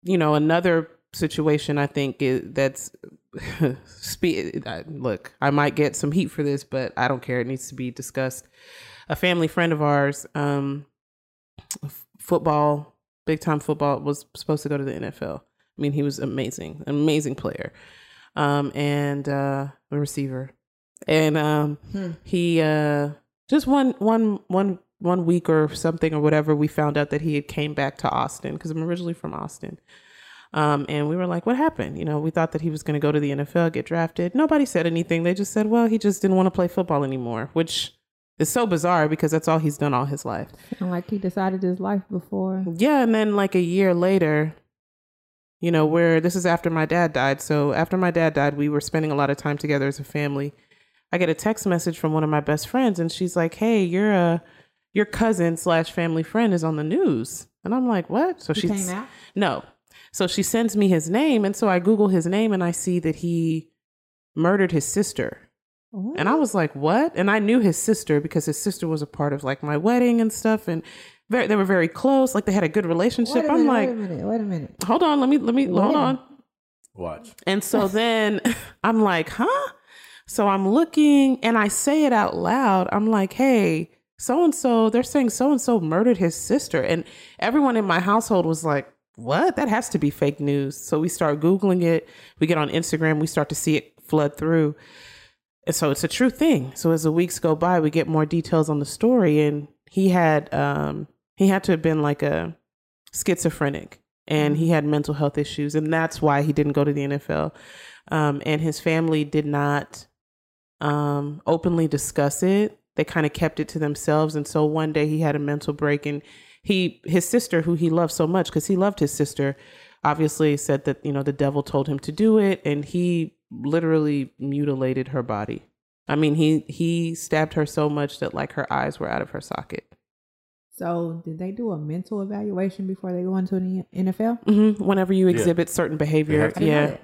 [SPEAKER 2] you know, another situation I think is that's spe- look, I might get some heat for this, but I don't care. It needs to be discussed. A family friend of ours, um, f- football, big time football, was supposed to go to the NFL. I mean, he was amazing, amazing player, um, and uh, a receiver, and um,
[SPEAKER 3] Hmm.
[SPEAKER 2] he uh, just one one one one week or something or whatever. We found out that he had came back to Austin because I'm originally from Austin. Um, and we were like, what happened? You know, we thought that he was going to go to the NFL, get drafted. Nobody said anything. They just said, well, he just didn't want to play football anymore, which is so bizarre because that's all he's done all his life.
[SPEAKER 3] And like he decided his life before.
[SPEAKER 2] Yeah, and then like a year later, you know, where this is after my dad died. So after my dad died, we were spending a lot of time together as a family. I get a text message from one of my best friends, and she's like, "Hey, your uh, your cousin slash family friend is on the news," and I'm like, "What?" So
[SPEAKER 3] He
[SPEAKER 2] she's no. So she sends me his name. And so I Google his name and I see that he murdered his sister. And I was like, what? And I knew his sister because his sister was a part of like my wedding and stuff. And very, they were very close. Like they had a good relationship.
[SPEAKER 3] Wait a
[SPEAKER 2] I'm
[SPEAKER 3] minute,
[SPEAKER 2] like,
[SPEAKER 3] wait a minute, wait a minute.
[SPEAKER 2] hold on, let me, let me, hold on.
[SPEAKER 1] Watch.
[SPEAKER 2] And so then I'm like, huh? So I'm looking and I say it out loud. I'm like, hey, so and so, they're saying so and so murdered his sister. And everyone in my household was like, what? That has to be fake news. So we start Googling it. We get on Instagram, we start to see it flood through. And so it's a true thing. So as the weeks go by, we get more details on the story. And he had um he had to have been like a schizophrenic and he had mental health issues and that's why he didn't go to the NFL. Um, and his family did not um, openly discuss it. They kind of kept it to themselves. And so one day he had a mental break and he, his sister, who he loved so much because he loved his sister, obviously said that, you know, the devil told him to do it. And he literally mutilated her body. I mean, he, he stabbed her so much that like her eyes were out of her socket.
[SPEAKER 3] So, did they do a mental evaluation before they go into the NFL?
[SPEAKER 2] hmm Whenever you
[SPEAKER 1] Yeah.
[SPEAKER 2] exhibit certain behavior,
[SPEAKER 1] have to.
[SPEAKER 3] I didn't
[SPEAKER 2] yeah.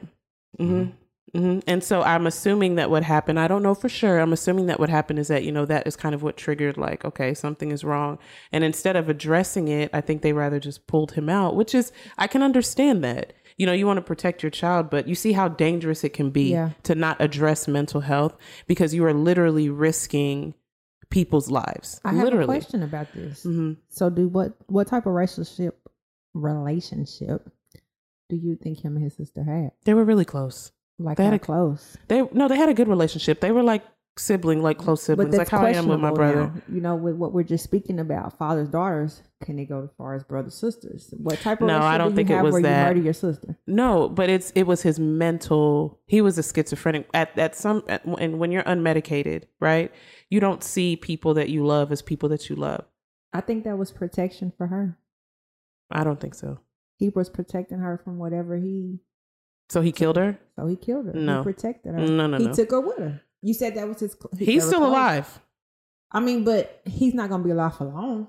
[SPEAKER 3] that.
[SPEAKER 2] Hmm hmm And so I'm assuming that what happened, I don't know for sure. I'm assuming that what happened is that, you know, that is kind of what triggered, like, okay, something is wrong. And instead of addressing it, I think they rather just pulled him out, which is, I can understand that. You know, you want to protect your child, but you see how dangerous it can be
[SPEAKER 3] Yeah.
[SPEAKER 2] to not address mental health because you are literally risking people's lives.
[SPEAKER 3] I have a question about this.
[SPEAKER 2] hmm
[SPEAKER 3] So, do what what type of relationship relationship do you think him and his sister had?
[SPEAKER 2] They were really close.
[SPEAKER 3] Like
[SPEAKER 2] They had a-
[SPEAKER 3] close?
[SPEAKER 2] They, no, they had a good relationship. They were like sibling, like close siblings, like how I am with my brother.
[SPEAKER 3] now. You know, with what we're just speaking about, fathers, daughters, can they go as far as brothers, sisters? What type of
[SPEAKER 2] No, I
[SPEAKER 3] relationship
[SPEAKER 2] don't
[SPEAKER 3] do
[SPEAKER 2] think
[SPEAKER 3] you
[SPEAKER 2] it
[SPEAKER 3] have
[SPEAKER 2] was
[SPEAKER 3] where
[SPEAKER 2] that.
[SPEAKER 3] you murder your sister?
[SPEAKER 2] No, but it's it was his mental. He was a schizophrenic at at some at, and when you're unmedicated, right? You don't see people that you love as people that you love.
[SPEAKER 3] I think that was protection for her.
[SPEAKER 2] I don't think so.
[SPEAKER 3] He was protecting her from whatever he.
[SPEAKER 2] So he killed her.
[SPEAKER 3] So he killed her.
[SPEAKER 2] No.
[SPEAKER 3] he protected her.
[SPEAKER 2] No, no,
[SPEAKER 3] he
[SPEAKER 2] no.
[SPEAKER 3] took her with her. You said that was his.
[SPEAKER 2] He's still alive.
[SPEAKER 3] I mean, but he's not gonna be alive for long.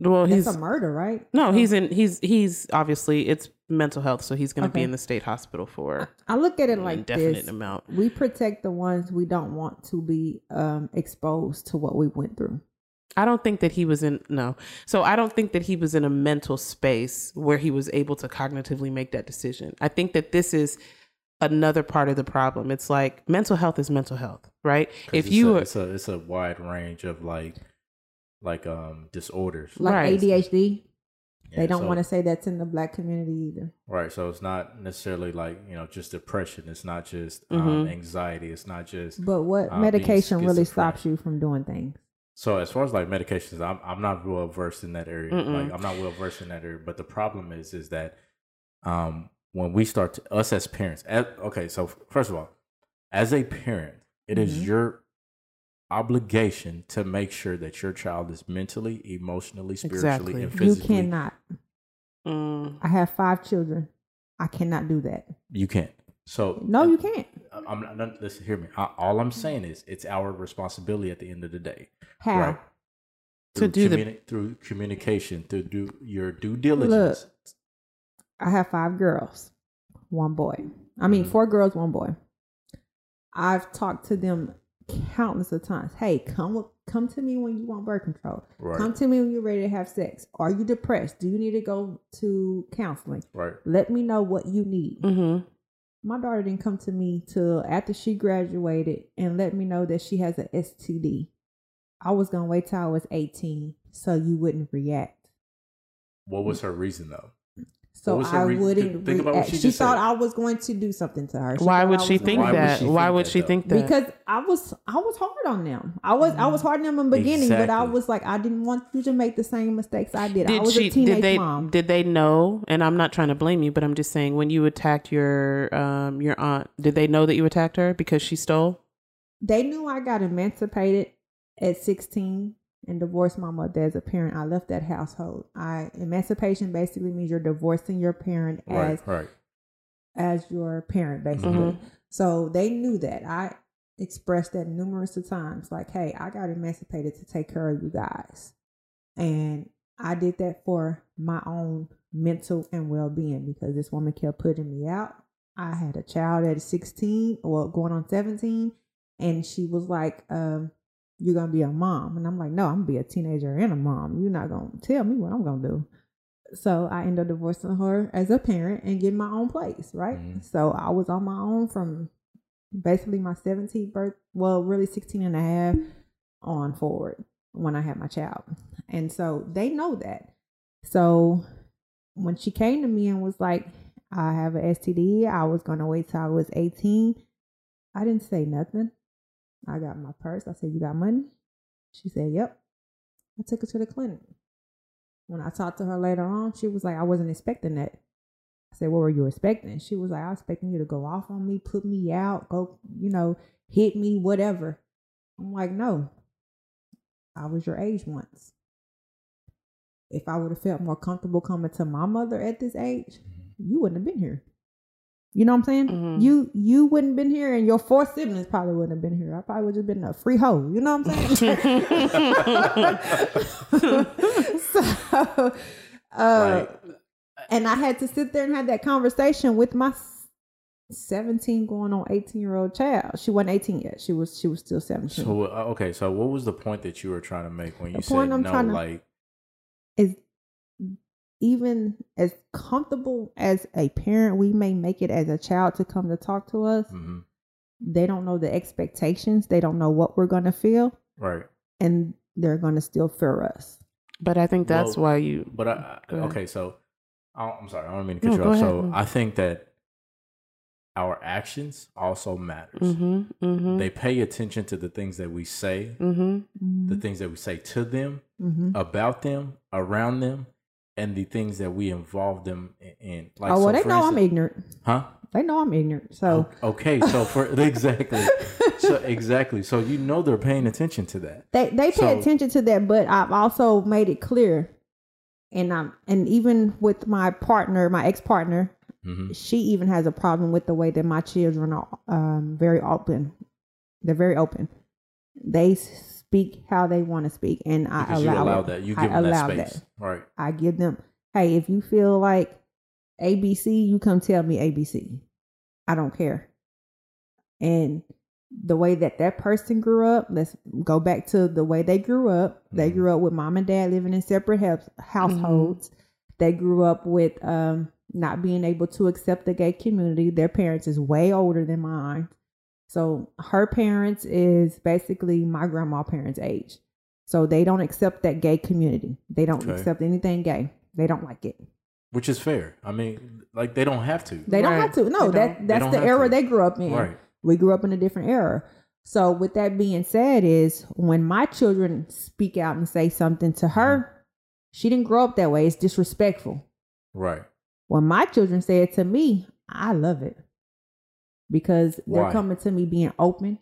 [SPEAKER 2] Well,
[SPEAKER 3] That's
[SPEAKER 2] he's
[SPEAKER 3] a murder, right?
[SPEAKER 2] no,
[SPEAKER 3] So-
[SPEAKER 2] he's in. He's he's obviously it's mental health, so he's going to be in the state hospital for
[SPEAKER 3] I look at it like
[SPEAKER 2] indefinite
[SPEAKER 3] this.
[SPEAKER 2] amount.
[SPEAKER 3] We protect the ones we don't want to be um, exposed to what we went through.
[SPEAKER 2] I don't think that he was in no. So I don't think that he was in a mental space where he was able to cognitively make that decision. I think that this is another part of the problem. It's like mental health is mental health, right? If
[SPEAKER 1] it's
[SPEAKER 2] you
[SPEAKER 1] a,
[SPEAKER 2] are
[SPEAKER 1] it's a it's a wide range of like like um disorders.
[SPEAKER 3] Like
[SPEAKER 2] Right.
[SPEAKER 3] ADHD,
[SPEAKER 1] Yeah,
[SPEAKER 3] they don't
[SPEAKER 1] so-
[SPEAKER 3] want to say that's in the black community either.
[SPEAKER 1] Right. So it's not necessarily like, you know, just depression. It's not just um,
[SPEAKER 2] Mhm.
[SPEAKER 1] anxiety. It's not just.
[SPEAKER 3] But what
[SPEAKER 1] being
[SPEAKER 3] medication really stops you from doing things?
[SPEAKER 1] So as far as like medications, I'm I'm not well versed in that area.
[SPEAKER 2] Mm-mm.
[SPEAKER 1] Like I'm not well versed in that area. But the problem is, is that um when we start to, us as parents, as, okay. So first of all, as a parent, it is
[SPEAKER 3] Mhm.
[SPEAKER 1] your obligation to make sure that your child is mentally, emotionally, spiritually,
[SPEAKER 2] Exactly.
[SPEAKER 1] and physically.
[SPEAKER 3] You cannot.
[SPEAKER 2] Mm,
[SPEAKER 3] I have five children. I cannot do that.
[SPEAKER 1] You can't. So
[SPEAKER 3] No, you can't.
[SPEAKER 1] I'm not. no, Listen, hear me. I, all I'm saying is, it's our responsibility at the end of the day,
[SPEAKER 3] How?
[SPEAKER 1] right?
[SPEAKER 2] To
[SPEAKER 1] Through
[SPEAKER 2] do the-
[SPEAKER 1] through communication, to do your due diligence.
[SPEAKER 3] I have five girls, one boy. I mean,
[SPEAKER 1] Mhm.
[SPEAKER 3] four girls, one boy. I've talked to them countless of times. Hey, come with- come to me when you want birth control.
[SPEAKER 1] Right.
[SPEAKER 3] Come to me when you're ready to have sex. Are you depressed? Do you need to go to counseling?
[SPEAKER 1] Right.
[SPEAKER 3] Let me know what you need.
[SPEAKER 2] mm-hmm.
[SPEAKER 3] My daughter didn't come to me till after she graduated and let me know that she has an STD. I was gonna wait till I was 18 so you wouldn't react.
[SPEAKER 1] What was her reason though?
[SPEAKER 3] So I
[SPEAKER 1] re-
[SPEAKER 3] wouldn't
[SPEAKER 1] think about what she
[SPEAKER 3] She,
[SPEAKER 1] just
[SPEAKER 3] thought
[SPEAKER 1] said.
[SPEAKER 3] I was going to do something to her.
[SPEAKER 2] Why would she
[SPEAKER 3] was
[SPEAKER 2] think
[SPEAKER 3] gonna-
[SPEAKER 1] Why would
[SPEAKER 2] that?
[SPEAKER 1] she
[SPEAKER 2] Why
[SPEAKER 1] think
[SPEAKER 2] would she think that?
[SPEAKER 3] Because I was I was hard on them. I was I was hard on them in the beginning, but I was like I didn't want you to make the same mistakes I did. I was
[SPEAKER 2] she
[SPEAKER 3] a teenage
[SPEAKER 2] did they
[SPEAKER 3] mom.
[SPEAKER 2] did they know and i'm not trying to blame you but i'm just saying when you attacked your um your aunt did they know that you attacked her because she stole
[SPEAKER 3] they knew I got emancipated at 16 and divorced my mother as a parent. I left that household. I emancipation basically means you're divorcing your parent
[SPEAKER 1] Right.
[SPEAKER 3] as
[SPEAKER 1] Right.
[SPEAKER 3] as your parent basically.
[SPEAKER 2] Mhm.
[SPEAKER 3] So they knew that. I expressed that numerous of times like, "Hey, I got emancipated to take care of you guys." And I did that for my own mental and well being because this woman kept putting me out. I had a child at 16, well, going on 17, and she was like, um, You're gonna be a mom. And I'm like, No, I'm gonna be a teenager and a mom. You're not gonna tell me what I'm gonna do. So I ended up divorcing her as a parent and getting my own place, right?
[SPEAKER 1] Mhm.
[SPEAKER 3] So I was on my own from basically my 17th birth, well, really 16 and a half on forward when I had my child. And so they know that. So when she came to me and was like, I have an STD, I was going to wait till I was 18. I didn't say nothing. I got my purse. I said, You got money? She said, Yep. I took her to the clinic. When I talked to her later on, she was like, I wasn't expecting that. I said, What were you expecting? She was like, I was expecting you to go off on me, put me out, go, you know, hit me, whatever. I'm like, No. I was your age once. If I would have felt more comfortable coming to my mother at this age, mm-hmm. you wouldn't have been here. You know what I'm saying?
[SPEAKER 2] Mhm.
[SPEAKER 3] You you wouldn't have been here, and your four siblings probably wouldn't have been here. I probably would have been a free hoe. You know what I'm saying? so, uh,
[SPEAKER 1] like,
[SPEAKER 3] and I had to sit there and have that conversation with my 17 going on 18 year old child. She wasn't 18 yet. She was she was still 17.
[SPEAKER 1] so uh, okay, so what was the point that you were trying to make when you said
[SPEAKER 3] I'm
[SPEAKER 1] no? like,
[SPEAKER 3] is even as comfortable as a parent we may make it as a child to come to talk to us,
[SPEAKER 1] mhm,
[SPEAKER 3] they don't know the expectations. They don't know what we're going to feel,
[SPEAKER 1] right?
[SPEAKER 3] and they're going to still fear us.
[SPEAKER 2] but I think that's
[SPEAKER 1] Well,
[SPEAKER 2] why you.
[SPEAKER 1] But I,
[SPEAKER 2] Go
[SPEAKER 1] okay, so I- I'm sorry, I don't mean to
[SPEAKER 2] No,
[SPEAKER 1] cut you off. So. I think that our actions also matters.
[SPEAKER 2] Mm-hmm. Mm-hmm.
[SPEAKER 1] They pay attention to the things that we say,
[SPEAKER 2] mm-hmm.
[SPEAKER 1] the things that we say to them,
[SPEAKER 3] Mm-hmm.
[SPEAKER 1] about them, around them, and the things that we involve them in. Like,
[SPEAKER 3] oh well,
[SPEAKER 1] so
[SPEAKER 3] they know I'm ignorant.
[SPEAKER 1] Huh?
[SPEAKER 3] They know I'm ignorant. So
[SPEAKER 1] okay, so for exactly, so exactly, so you know they're paying attention to that.
[SPEAKER 3] they they pay
[SPEAKER 1] So-
[SPEAKER 3] attention to that, but I've also made it clear, and I'm and even with my partner, my ex partner,
[SPEAKER 1] hmm
[SPEAKER 3] she even has a problem with the way that my children are um, very open. They're very open. They speak how they want to speak, and I
[SPEAKER 1] Because
[SPEAKER 3] allow,
[SPEAKER 1] you allow
[SPEAKER 3] it.
[SPEAKER 1] that, you
[SPEAKER 3] I
[SPEAKER 1] give them that
[SPEAKER 3] allow
[SPEAKER 1] space,
[SPEAKER 3] that.
[SPEAKER 1] right?
[SPEAKER 3] I give them, hey, if you feel like ABC, you come tell me ABC. I don't care. And the way that that person grew up, let's go back to the way they grew up. They
[SPEAKER 1] Mhm.
[SPEAKER 3] grew up with mom and dad living in separate house, households. They grew up with um, not being able to accept the gay community. Their parents is way older than mine. So her parents is basically my grandma parents' age. So they don't accept that gay community. They don't
[SPEAKER 1] Okay.
[SPEAKER 3] accept anything gay. They don't like it.
[SPEAKER 1] Which is fair. I mean, like they don't have to,
[SPEAKER 3] They don't
[SPEAKER 2] Right.
[SPEAKER 3] have to. No,
[SPEAKER 2] They
[SPEAKER 3] that that's the era
[SPEAKER 1] to.
[SPEAKER 3] they grew up in.
[SPEAKER 1] right?
[SPEAKER 3] We grew up in a different era. So with that being said, is when my children speak out and say something to her,
[SPEAKER 1] Mm-hmm.
[SPEAKER 3] she didn't grow up that way. It's disrespectful.
[SPEAKER 1] Right.
[SPEAKER 3] When my children say it to me, I love it because they're
[SPEAKER 1] Why?
[SPEAKER 3] coming to me being open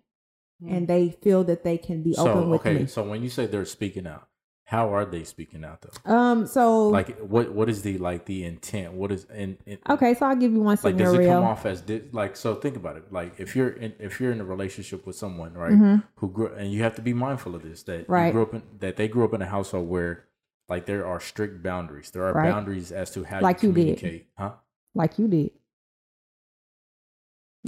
[SPEAKER 3] and they feel that they can be
[SPEAKER 1] So
[SPEAKER 3] open with
[SPEAKER 1] okay,
[SPEAKER 3] me.
[SPEAKER 1] so when you say they're speaking out, how are they speaking out though?
[SPEAKER 3] Um. So
[SPEAKER 1] Like what what is the like the intent? What is and, and
[SPEAKER 3] okay. So I'll give you one
[SPEAKER 1] like does it come off as di- like so think about it like if you're in if you're in a relationship with someone right
[SPEAKER 3] Mhm.
[SPEAKER 1] who grew and you have to be mindful of this that
[SPEAKER 3] Right.
[SPEAKER 1] you grew up in that they grew up in a household where like there are strict boundaries there are
[SPEAKER 3] Right.
[SPEAKER 1] boundaries as to how
[SPEAKER 3] Like
[SPEAKER 1] you
[SPEAKER 3] you did.
[SPEAKER 1] communicate huh
[SPEAKER 3] like you did.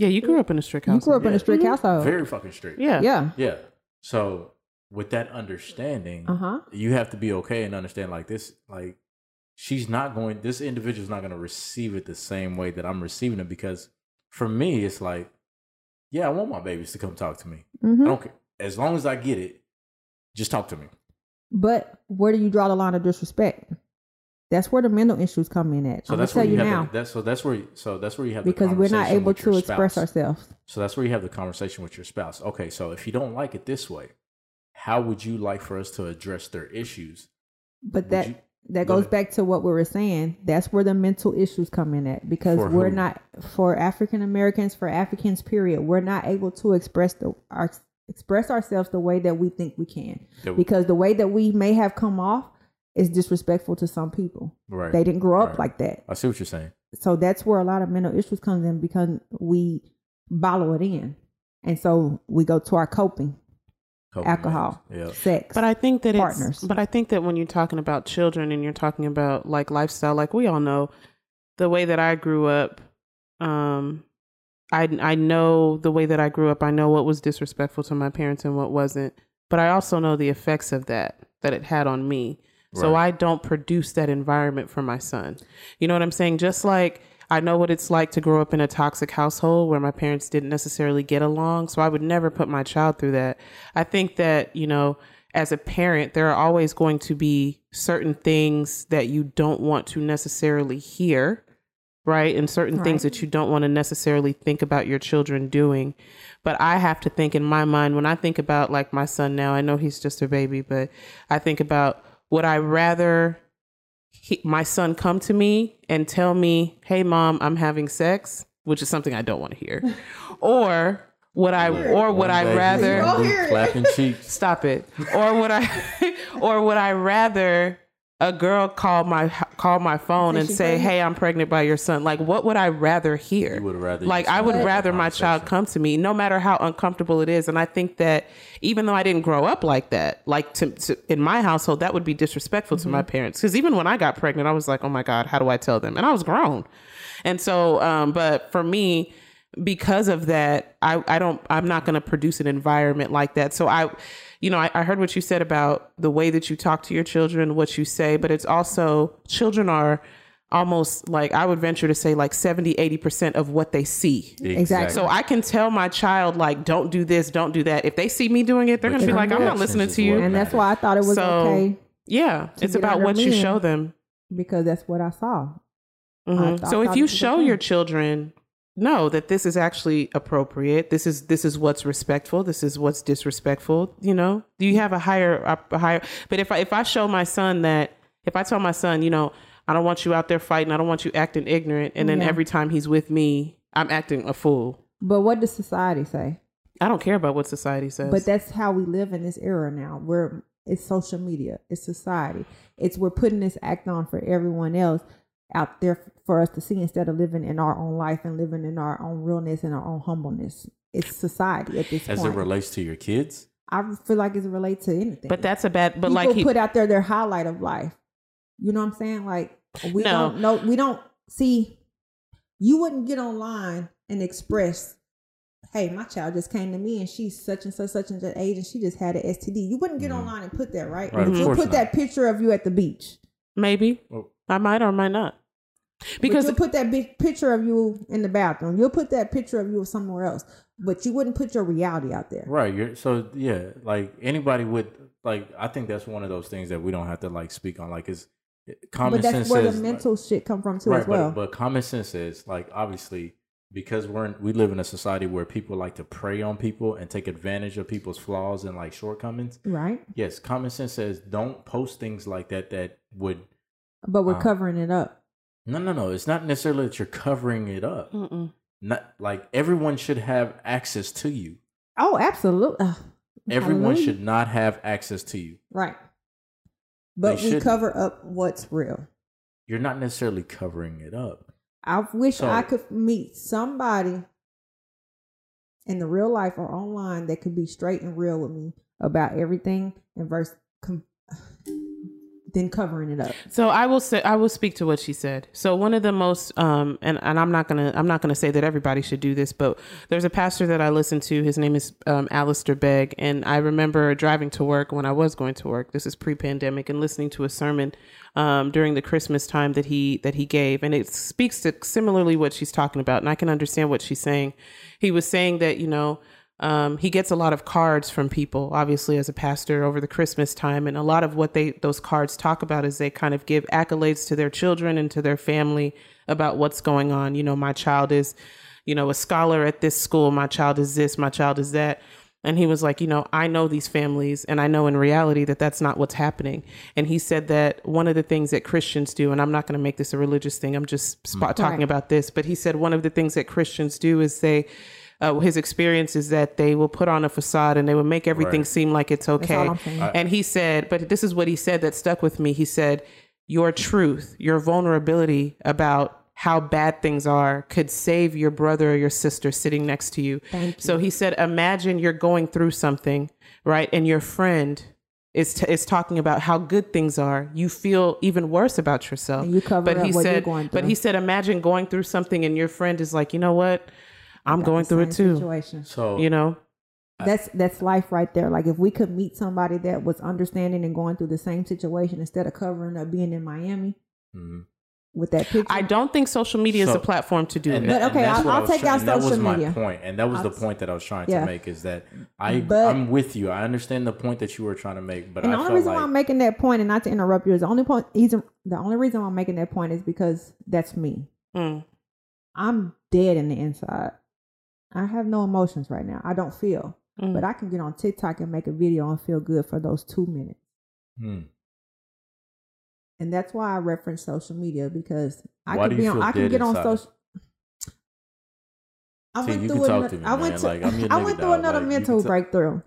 [SPEAKER 2] Yeah, you grew up in a strict house.
[SPEAKER 3] You grew up in a strict
[SPEAKER 2] Mhm.
[SPEAKER 3] household.
[SPEAKER 1] very fucking strict
[SPEAKER 2] Yeah.
[SPEAKER 3] yeah.
[SPEAKER 1] yeah so with that understanding
[SPEAKER 3] Uh huh.
[SPEAKER 1] you have to be okay and understand like this like she's not going this individual's not going to receive it the same way that i'm receiving it because for me it's like yeah i want my babies to come talk to me
[SPEAKER 3] hmm
[SPEAKER 1] i don't care as long as i get it just talk to me
[SPEAKER 3] But where do you draw the line of disrespect? That's where the mental issues come in at.
[SPEAKER 1] so
[SPEAKER 3] I'm
[SPEAKER 1] that's where
[SPEAKER 3] tell
[SPEAKER 1] you
[SPEAKER 3] you
[SPEAKER 1] have
[SPEAKER 3] now
[SPEAKER 1] the, that's so that's where you, so that's where you have the
[SPEAKER 3] because we're not able to express
[SPEAKER 1] spouse.
[SPEAKER 3] ourselves.
[SPEAKER 1] so that's where you have the conversation with your spouse okay so if you don't like it this way how would you like for us to address their issues
[SPEAKER 3] But
[SPEAKER 1] Would
[SPEAKER 3] that
[SPEAKER 1] you-
[SPEAKER 3] that goes
[SPEAKER 1] ahead.
[SPEAKER 3] back to what we were saying. That's where the mental issues come in at because
[SPEAKER 1] For
[SPEAKER 3] we're
[SPEAKER 1] who?
[SPEAKER 3] not for African Americans, for Africans, period. We're not able to express the our express ourselves the way that we think we can
[SPEAKER 1] that-
[SPEAKER 3] because the way that we may have come off is disrespectful to some people.
[SPEAKER 1] right
[SPEAKER 3] They didn't grow up
[SPEAKER 1] Right.
[SPEAKER 3] like that.
[SPEAKER 1] i see what you're saying
[SPEAKER 3] so that's where a lot of mental issues comes in because we bottle it in and so we go to our coping
[SPEAKER 1] Couple
[SPEAKER 3] alcohol.
[SPEAKER 1] Yeah.
[SPEAKER 3] sex.
[SPEAKER 2] But I think that
[SPEAKER 3] Partners.
[SPEAKER 2] it's but I think that when you're talking about children and you're talking about like lifestyle, like we all know, the way that I grew up, um, I I know the way that I grew up. I know what was disrespectful to my parents and what wasn't. But I also know the effects of that that it had on me. So I don't produce that environment for my son. You know what I'm saying? Just like I know what it's like to grow up in a toxic household where my parents didn't necessarily get along. So I would never put my child through that. I think that, you know, as a parent, there are always going to be certain things that you don't want to necessarily hear, right? And certain things that you don't want to necessarily think about your children doing. But I have to think in my mind when I think about like my son now, I know he's just a baby, but I think about would I rather he, my son come to me and tell me, "Hey mom, I'm having sex," which is something I don't want to hear. or would I or would I rather
[SPEAKER 1] he's gonna be clapping cheeks.
[SPEAKER 2] Stop it. Or would I or would I rather a girl call my call my phone
[SPEAKER 3] Say
[SPEAKER 2] and say,
[SPEAKER 3] pregnant?
[SPEAKER 2] "Hey, I'm pregnant by your son." Like what would I rather hear?
[SPEAKER 1] You would rather
[SPEAKER 2] Like I would rather my child come to me no matter how uncomfortable it is and I think that even though I didn't grow up like that, like to, to in my household that would be disrespectful to
[SPEAKER 3] Mm-hmm.
[SPEAKER 2] my parents cuz even when I got pregnant I was like, "Oh my god, how do I tell them?" And I was grown. And so um but for me because of that, I, I don't I'm not gonna produce an environment like that. So I you know, I, I heard what you said about the way that you talk to your children, what you say, but it's also children are almost like I would venture to say like 70, 80% of what they see.
[SPEAKER 3] Exactly.
[SPEAKER 2] So I can tell my child like don't do this, don't do that. If they see me doing it, they're gonna be like, I'm not listening to you.
[SPEAKER 3] and that's why I thought it was
[SPEAKER 2] So,
[SPEAKER 3] okay
[SPEAKER 2] Yeah. It's about what you show them.
[SPEAKER 3] because that's what I saw.
[SPEAKER 2] Mhm.
[SPEAKER 3] thought-
[SPEAKER 2] so if you show your children know that this is actually appropriate this is this is what's respectful this is what's disrespectful you know do you have a higher a higher but if i if i show my son that if i tell my son you know i don't want you out there fighting i don't want you acting ignorant and then
[SPEAKER 3] Yeah.
[SPEAKER 2] every time he's with me i'm acting a fool
[SPEAKER 3] But what does society say?
[SPEAKER 2] i don't care about what society says
[SPEAKER 3] But that's how we live in this era now. Where it's social media, it's society. It's we're putting this act on for everyone else out there for us to see instead of living in our own life and living in our own realness and our own humbleness. It's society at this
[SPEAKER 1] As
[SPEAKER 3] point.
[SPEAKER 1] it relates to your kids,
[SPEAKER 3] I feel like it's related to anything.
[SPEAKER 2] but that's a bad but
[SPEAKER 3] people
[SPEAKER 2] like he,
[SPEAKER 3] put out there their highlight of life. You know what I'm saying? Like we
[SPEAKER 2] No.
[SPEAKER 3] don't know. We don't see. You wouldn't get online and express, "Hey, my child just came to me and she's such and such such and such age and she just had an STD." You wouldn't get
[SPEAKER 1] Mhm.
[SPEAKER 3] online and put that, right?
[SPEAKER 1] Right, of
[SPEAKER 3] You'll put
[SPEAKER 1] not.
[SPEAKER 3] that picture of you at the beach.
[SPEAKER 2] maybe
[SPEAKER 1] Well-
[SPEAKER 2] i might or might not
[SPEAKER 3] Because you'll put that big picture of you in the bathroom. You'll put that picture of you somewhere else, but you wouldn't put your reality out there.
[SPEAKER 1] right? You're so yeah. Like anybody would like. I think that's one of those things that we don't have to like speak on. Like, is common
[SPEAKER 3] But that's
[SPEAKER 1] sense
[SPEAKER 3] where
[SPEAKER 1] says
[SPEAKER 3] the
[SPEAKER 1] like-
[SPEAKER 3] mental shit come from too
[SPEAKER 1] right,
[SPEAKER 3] as well.
[SPEAKER 1] But, but common sense is like obviously because we're in, we live in a society where people like to prey on people and take advantage of people's flaws and like shortcomings.
[SPEAKER 3] right?
[SPEAKER 1] Yes, common sense says don't post things like that that would.
[SPEAKER 3] But we're
[SPEAKER 1] Uh,
[SPEAKER 3] covering it up.
[SPEAKER 1] No, no, no. It's not necessarily that you're covering it up.
[SPEAKER 2] Mm-mm.
[SPEAKER 1] Not like everyone should have access to you.
[SPEAKER 3] Oh, absolutely.
[SPEAKER 1] Everyone
[SPEAKER 3] Hallelujah.
[SPEAKER 1] should not have access to you.
[SPEAKER 3] Right. But
[SPEAKER 1] They
[SPEAKER 3] we
[SPEAKER 1] shouldn't.
[SPEAKER 3] cover up what's real.
[SPEAKER 1] You're not necessarily covering it up.
[SPEAKER 3] I wish
[SPEAKER 1] So-
[SPEAKER 3] I could meet somebody in the real life or online that could be straight and real with me about everything and verse com- then covering it up.
[SPEAKER 2] So I will say I will speak to what she said. So one of the most um and, and I'm not gonna I'm not gonna say that everybody should do this, but there's a pastor that I listen to. His name is um, Alistair Begg, and I remember driving to work when I was going to work. This is pre-pandemic, and listening to a sermon um, during the Christmas time that he that he gave, and it speaks to similarly what she's talking about, and I can understand what she's saying. He was saying that you know um, he gets a lot of cards from people, obviously, as a pastor over the Christmas time. And a lot of what they those cards talk about is they kind of give accolades to their children and to their family about what's going on. You know, my child is, you know, a scholar at this school. My child is this. My child is that. And he was like, you know, I know these families and I know in reality that that's not what's happening. And he said that one of the things that Christians do, and I'm not going to make this a religious thing, I'm just spot talking about this, but he said one of the things that Christians do is they, uh, his experience is that they will put on a facade and they will make everything
[SPEAKER 1] Right.
[SPEAKER 2] seem like it's okay.
[SPEAKER 3] all
[SPEAKER 2] And he said, but this is what he said that stuck with me. He said, Your truth, your vulnerability about how bad things are could save your brother or your sister sitting next to you.
[SPEAKER 3] Thank you.
[SPEAKER 2] So he said, imagine you're going through something, right? And your friend is, t- is talking about how good things are. You feel even worse about yourself.
[SPEAKER 3] And you cover
[SPEAKER 2] but
[SPEAKER 3] up
[SPEAKER 2] he
[SPEAKER 3] what you're
[SPEAKER 2] said,
[SPEAKER 3] going
[SPEAKER 2] But he said, imagine going through something and your friend is like, you know what? I'm going through it too.
[SPEAKER 3] Situation.
[SPEAKER 1] So
[SPEAKER 2] You know?
[SPEAKER 3] That's that's life right there. Like if we could meet somebody that was understanding and going through the same situation instead of covering up being in Miami
[SPEAKER 1] Mhm.
[SPEAKER 3] with that picture.
[SPEAKER 2] I don't think social media is a platform to do
[SPEAKER 1] And
[SPEAKER 2] it.
[SPEAKER 3] But
[SPEAKER 1] that-
[SPEAKER 3] okay, I'll-
[SPEAKER 1] I
[SPEAKER 3] I'll take
[SPEAKER 1] trying-
[SPEAKER 3] out
[SPEAKER 1] and that was
[SPEAKER 3] social
[SPEAKER 1] my
[SPEAKER 3] media.
[SPEAKER 1] point, and that was the
[SPEAKER 3] I'll-
[SPEAKER 1] point that I was trying
[SPEAKER 3] Yeah.
[SPEAKER 1] to make. Is that I
[SPEAKER 3] But-
[SPEAKER 1] I'm with you. I understand the point that you were trying to make, but
[SPEAKER 3] and
[SPEAKER 1] I
[SPEAKER 3] the only reason
[SPEAKER 1] like
[SPEAKER 3] why I'm making that point, and not to interrupt you, is the only point. Reason, the only reason why I'm making that point is because that's me.
[SPEAKER 2] Mm.
[SPEAKER 3] I'm dead in the inside. I have no emotions right now. I don't feel,
[SPEAKER 2] Mm.
[SPEAKER 3] but I can get on TikTok and make a video and feel good for those two minutes.
[SPEAKER 1] Hmm.
[SPEAKER 3] and that's why I reference social media because I
[SPEAKER 1] Why
[SPEAKER 3] can be on. I can
[SPEAKER 1] dead
[SPEAKER 3] get on social. I
[SPEAKER 1] See,
[SPEAKER 3] went through
[SPEAKER 1] can talk
[SPEAKER 3] ano-
[SPEAKER 1] to me,
[SPEAKER 3] I went to
[SPEAKER 1] Like, I'm your
[SPEAKER 3] I
[SPEAKER 1] nigga,
[SPEAKER 3] went through
[SPEAKER 1] dog.
[SPEAKER 3] another
[SPEAKER 1] Like,
[SPEAKER 3] mental
[SPEAKER 1] can
[SPEAKER 3] breakthrough.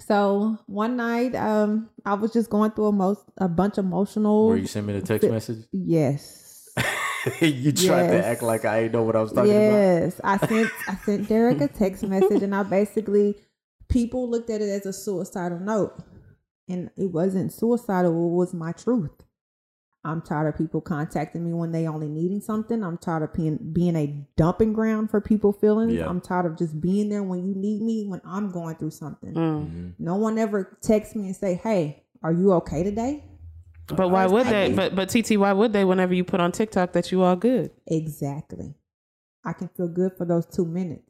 [SPEAKER 3] So one night, um, I was just going through a most a bunch of emotional.
[SPEAKER 1] Where you sent me the text
[SPEAKER 3] Fi-
[SPEAKER 1] message?
[SPEAKER 3] Yes.
[SPEAKER 1] you tried to act like I didn't know what I was talking about.
[SPEAKER 3] yes, I sent I sent Derrick a text message, and I basically people looked at it as a suicidal note, and it wasn't suicidal. It was my truth. I'm tired of people contacting me when they only needing something. I'm tired of being being a dumping ground for people feelings.
[SPEAKER 1] Yeah.
[SPEAKER 3] I'm tired of just being there when you need me when I'm going through something.
[SPEAKER 2] Mm.
[SPEAKER 1] Mhm.
[SPEAKER 3] No one ever texts me and say, "Hey, are you okay today?"
[SPEAKER 2] But why would they?
[SPEAKER 3] I-
[SPEAKER 2] But but TT, why would they? Whenever you put on TikTok that you all good,
[SPEAKER 3] Exactly. I can feel good for those two minutes.